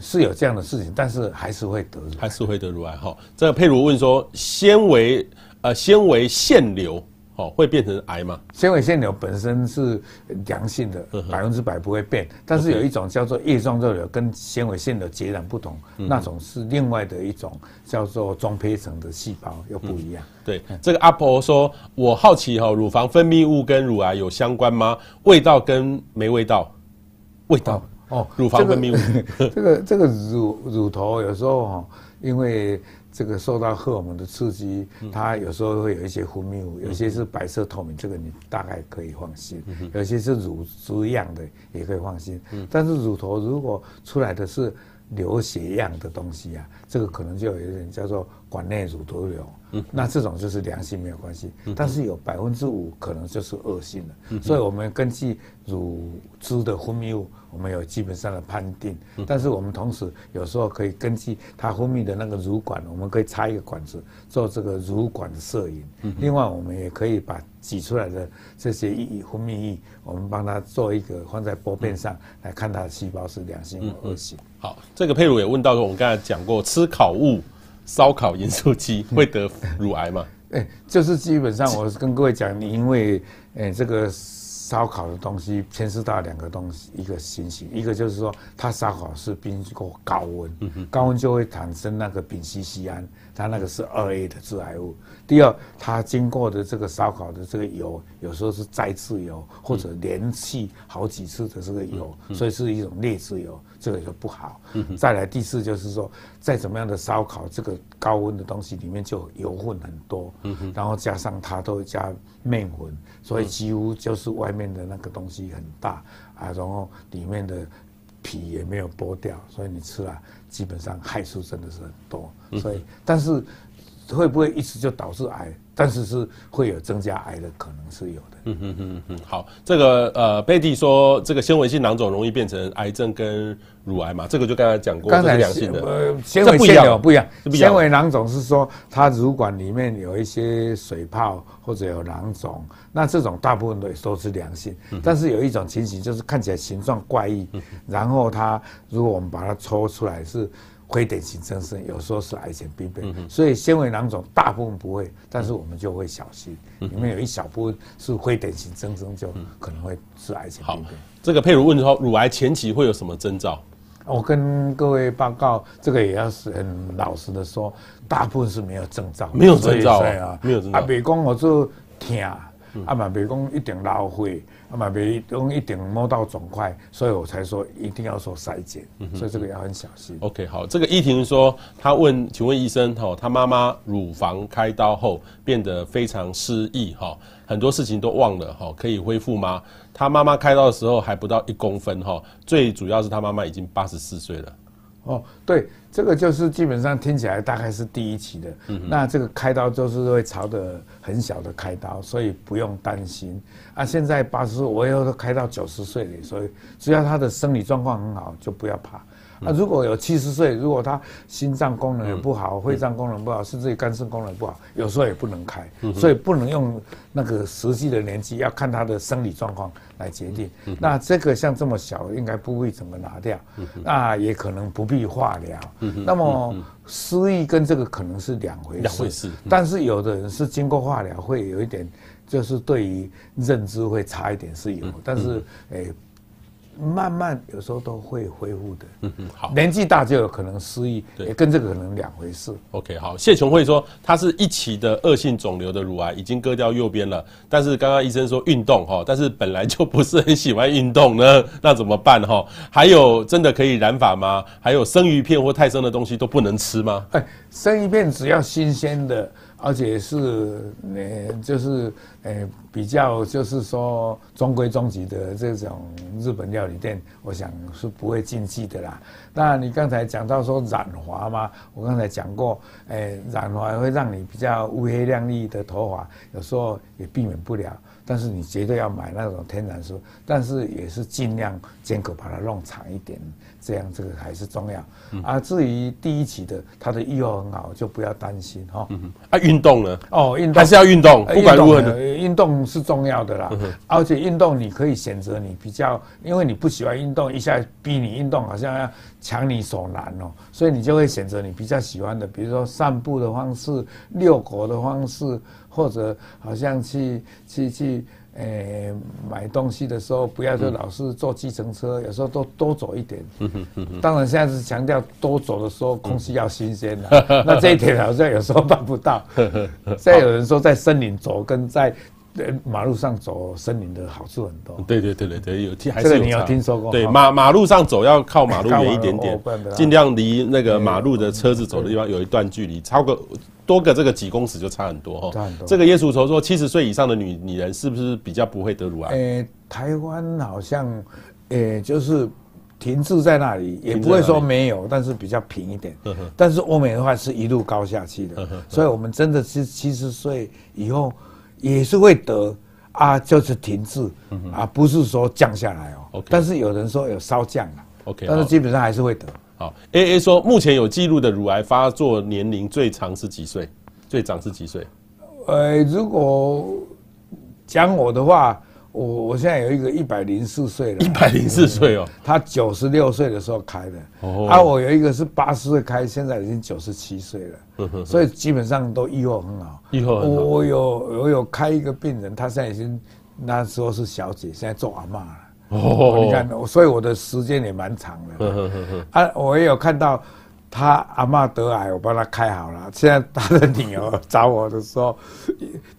是有这样的事情，但是还是会得，还是会得乳癌。哈，这个佩如问说，纤维呃纤维腺瘤。哦，会变成癌吗？纤维腺瘤本身是良性的，百分之百不会变。但是有一种叫做叶状肉瘤，跟纤维腺瘤截然不同，嗯、那种是另外的一种叫做中胚层的细胞，又不一样。嗯、对，这个阿婆说，我好奇哈、哦，乳房分泌物跟乳癌有相关吗？味道跟没味道？味道哦，乳房分泌物，这个、这个、这个乳乳头有时候哈，因为。这个受到荷尔蒙的刺激，它有时候会有一些分泌物，有些是白色透明，这个你大概可以放心；有些是乳汁样的，也可以放心。但是乳头如果出来的是流血样的东西啊，这个可能就有一点叫做管内乳头瘤。那这种就是良性没有关系，但是有百分之五可能就是恶性的。所以我们根据乳汁的分泌物。我们有基本上的判定，但是我们同时有时候可以根据它分泌的那个乳管，我们可以插一个管子做这个乳管的摄影。另外，我们也可以把挤出来的这些液分泌液，我们帮它做一个放在玻片上来看它的细胞是良性或恶性。好，这个佩鲁也问到说，我们刚才讲过，吃烤物、烧烤盐酥鸡 <laughs> 会得乳癌吗？哎，就是基本上我跟各位讲，你因为哎这个。烧烤的东西牵涉到两个东西，一个情形，一个就是说它烧烤是经过高温，高温就会产生那个丙烯酰胺，它那个是二 A 的致癌物。第二，它经过的这个烧烤的这个油，有时候是再次油或者连续好几次的这个油，所以是一种劣质油，这个就不好。再来第四就是说，再怎么样的烧烤，这个高温的东西里面就油混很多，然后加上它都加面粉，所以几乎就是外面。面的那个东西很大啊，然后里面的皮也没有剥掉，所以你吃了基本上害处真的是很多。所以，但是会不会一直就导致癌？但是是会有增加癌的可能是有的。嗯嗯嗯嗯，好，这个呃，贝蒂说这个纤维性囊肿容易变成癌症跟乳癌嘛？这个就刚才讲过，刚才两性的，呃，纤维腺瘤不一样，纤维囊肿是说它乳管里面有一些水泡或者有囊肿，那这种大部分都都是良性，但是有一种情形就是看起来形状怪异，然后它如果我们把它抽出来是。非典型增生有时候是癌前病变，所以纤维囊肿大部分不会，但是我们就会小心，里面有一小部分是非典型增生，就可能会是癌前病变。这个佩如问说，乳癌前期会有什么征兆？我跟各位报告，这个也要是很老实的说，大部分是没有征兆，没有征兆啊，没有征兆。啊，别讲我就疼。啊嘛，别讲一定老会，啊嘛别用一定摸到肿块，所以我才说一定要做筛检，所以这个要很小心。OK，好，这个依婷说，她问，请问医生哈，她妈妈乳房开刀后变得非常失忆哈，很多事情都忘了哈，可以恢复吗？她妈妈开刀的时候还不到一公分哈，最主要是她妈妈已经八十四岁了。哦，对，这个就是基本上听起来大概是第一期的，嗯、那这个开刀就是会朝着很小的开刀，所以不用担心。啊，现在八十岁，我以后都开到九十岁了，所以只要他的生理状况很好，就不要怕。啊，如果有七十岁，如果他心脏功能也不好，肺脏功能不好，甚至于肝肾功能不好，有时候也不能开，所以不能用那个实际的年纪，要看他的生理状况来决定。那这个像这么小，应该不会怎么拿掉，那也可能不必化疗。那么失忆跟这个可能是两回事，两回事。但是有的人是经过化疗，会有一点，就是对于认知会差一点是有，但是诶。慢慢有时候都会恢复的。嗯嗯，好。年纪大就有可能失忆，也跟这个可能两回事。OK，好。谢琼慧说，她是一期的恶性肿瘤的乳癌，已经割掉右边了。但是刚刚医生说运动哈，但是本来就不是很喜欢运动呢，<laughs> 那怎么办哈？还有真的可以染发吗？还有生鱼片或太生的东西都不能吃吗？哎，生鱼片只要新鲜的。而且是呃，就是呃，比较就是说中规中矩的这种日本料理店，我想是不会禁忌的啦。那你刚才讲到说染发嘛，我刚才讲过，呃，染发会让你比较乌黑亮丽的头发，有时候也避免不了。但是你绝对要买那种天然素，但是也是尽量间隔把它弄长一点，这样这个还是重要。嗯、啊，至于第一期的，它的预后很好，就不要担心哈。嗯啊，运动呢？哦，运动还是要运动，不管如何的，运动是重要的啦。嗯、而且运动你可以选择你比较，因为你不喜欢运动，一下逼你运动，好像要强你所难哦，所以你就会选择你比较喜欢的，比如说散步的方式、遛狗的方式。或者好像去去去，呃、欸，买东西的时候，不要就老是坐计程车，有时候都多走一点。当然现在是强调多走的时候，空气要新鲜的。<laughs> 那这一点好像有时候办不到。<laughs> 现在有人说在森林走跟在。马路上走，森林的好处很多。对对对对对，有听还是有。这个你有听说过？对，马马路上走要靠马路远一点点，尽量离那个马路的车子走的地方有一段距离，超过多个这个几公尺就差很多哈。差很多。这个叶淑愁说，七十岁以上的女女人是不是比较不会得乳癌？诶，台湾好像，诶，就是停滞在那里，也不会说没有，但是比较平一点。但是欧美的话是一路高下去的，所以我们真的是七十岁以后。也是会得啊，就是停滞，啊，不是说降下来哦。但是有人说有稍降了，OK，但是基本上还是会得。好，A A 说目前有记录的乳癌发作年龄最长是几岁？最长是几岁？呃，如果讲我的话。我我现在有一个一百零四岁了，一百零四岁哦，他九十六岁的时候开的，哦，啊，我有一个是八十岁开，现在已经九十七岁了，呵呵呵，所以基本上都愈后很好，愈后很好。我有我有开一个病人，他现在已经那时候是小姐，现在做阿嬷了，哦，你看，所以我的时间也蛮长的，啊，我也有看到。他阿妈得癌，我帮他开好了。现在他的女儿找我的时候，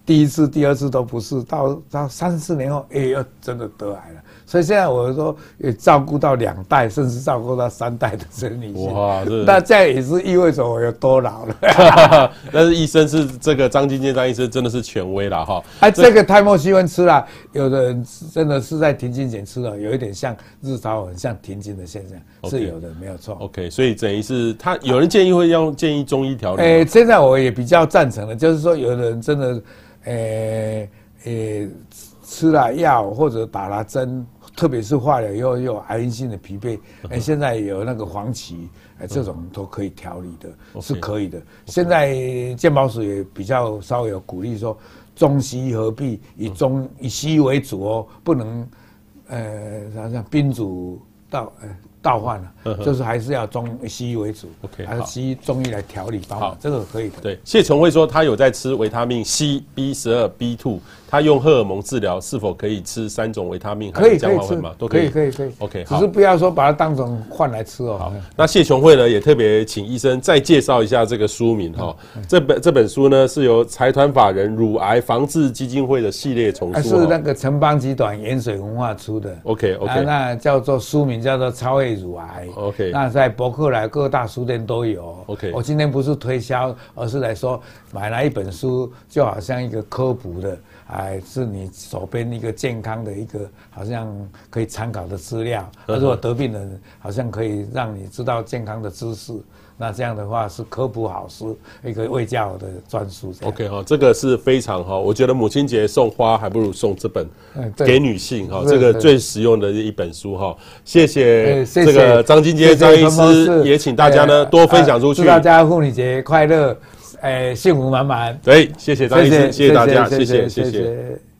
第一次、第二次都不是，到到三四年后，哎，呦真的得癌了。所以现在我说也照顾到两代，甚至照顾到三代的这个女性。哇，那这样也是意味着我有多老了。<laughs> 但是医生是这个张金健张医生真的是权威了哈。哎，这个泰莫西芬吃了，有的人真的是在停经前吃了，有一点像日潮，很像停经的现象，okay, 是有的，没有错。OK，所以等于是他有人建议会用建议中医调理。哎，现在我也比较赞成了，就是说有的人真的，呃呃，吃了药或者打了针。特别是化疗以后有癌因性的疲惫，<laughs> 哎，现在有那个黄芪，哎，这种都可以调理的，是可以的。现在健保署也比较稍微有鼓励说，中西医合璧，以中以西医为主哦，不能，呃，像像宾主道，呃。倒换了，就是还是要中西医为主，OK，还是西医中医来调理方法，这个可以的。对，谢琼慧说他有在吃维他命 C、B 十二、B two，他用荷尔蒙治疗，是否可以吃三种维他命？可以可以吃吗？都可以可以可以。OK，只是不要说把它当成换来吃哦。好，那谢琼慧呢也特别请医生再介绍一下这个书名哈。这本这本书呢是由财团法人乳癌防治基金会的系列丛书，是那个城邦集团盐水文化出的。OK OK，那叫做书名叫做超越。乳癌，OK，那在博客来各大书店都有，OK。我今天不是推销，而是来说买来一本书，就好像一个科普的，哎，是你手边一个健康的一个，好像可以参考的资料。而如果得病人，好像可以让你知道健康的知识。那这样的话是科普好书，一个卫教的专书。OK 哈，这个是非常哈，我觉得母亲节送花还不如送这本给女性哈，这个最实用的一本书哈。谢谢这个张金杰张医师，也请大家呢多分享出去。祝大家妇女节快乐，哎，幸福满满。对，谢谢张医生，谢谢大家，谢谢谢谢。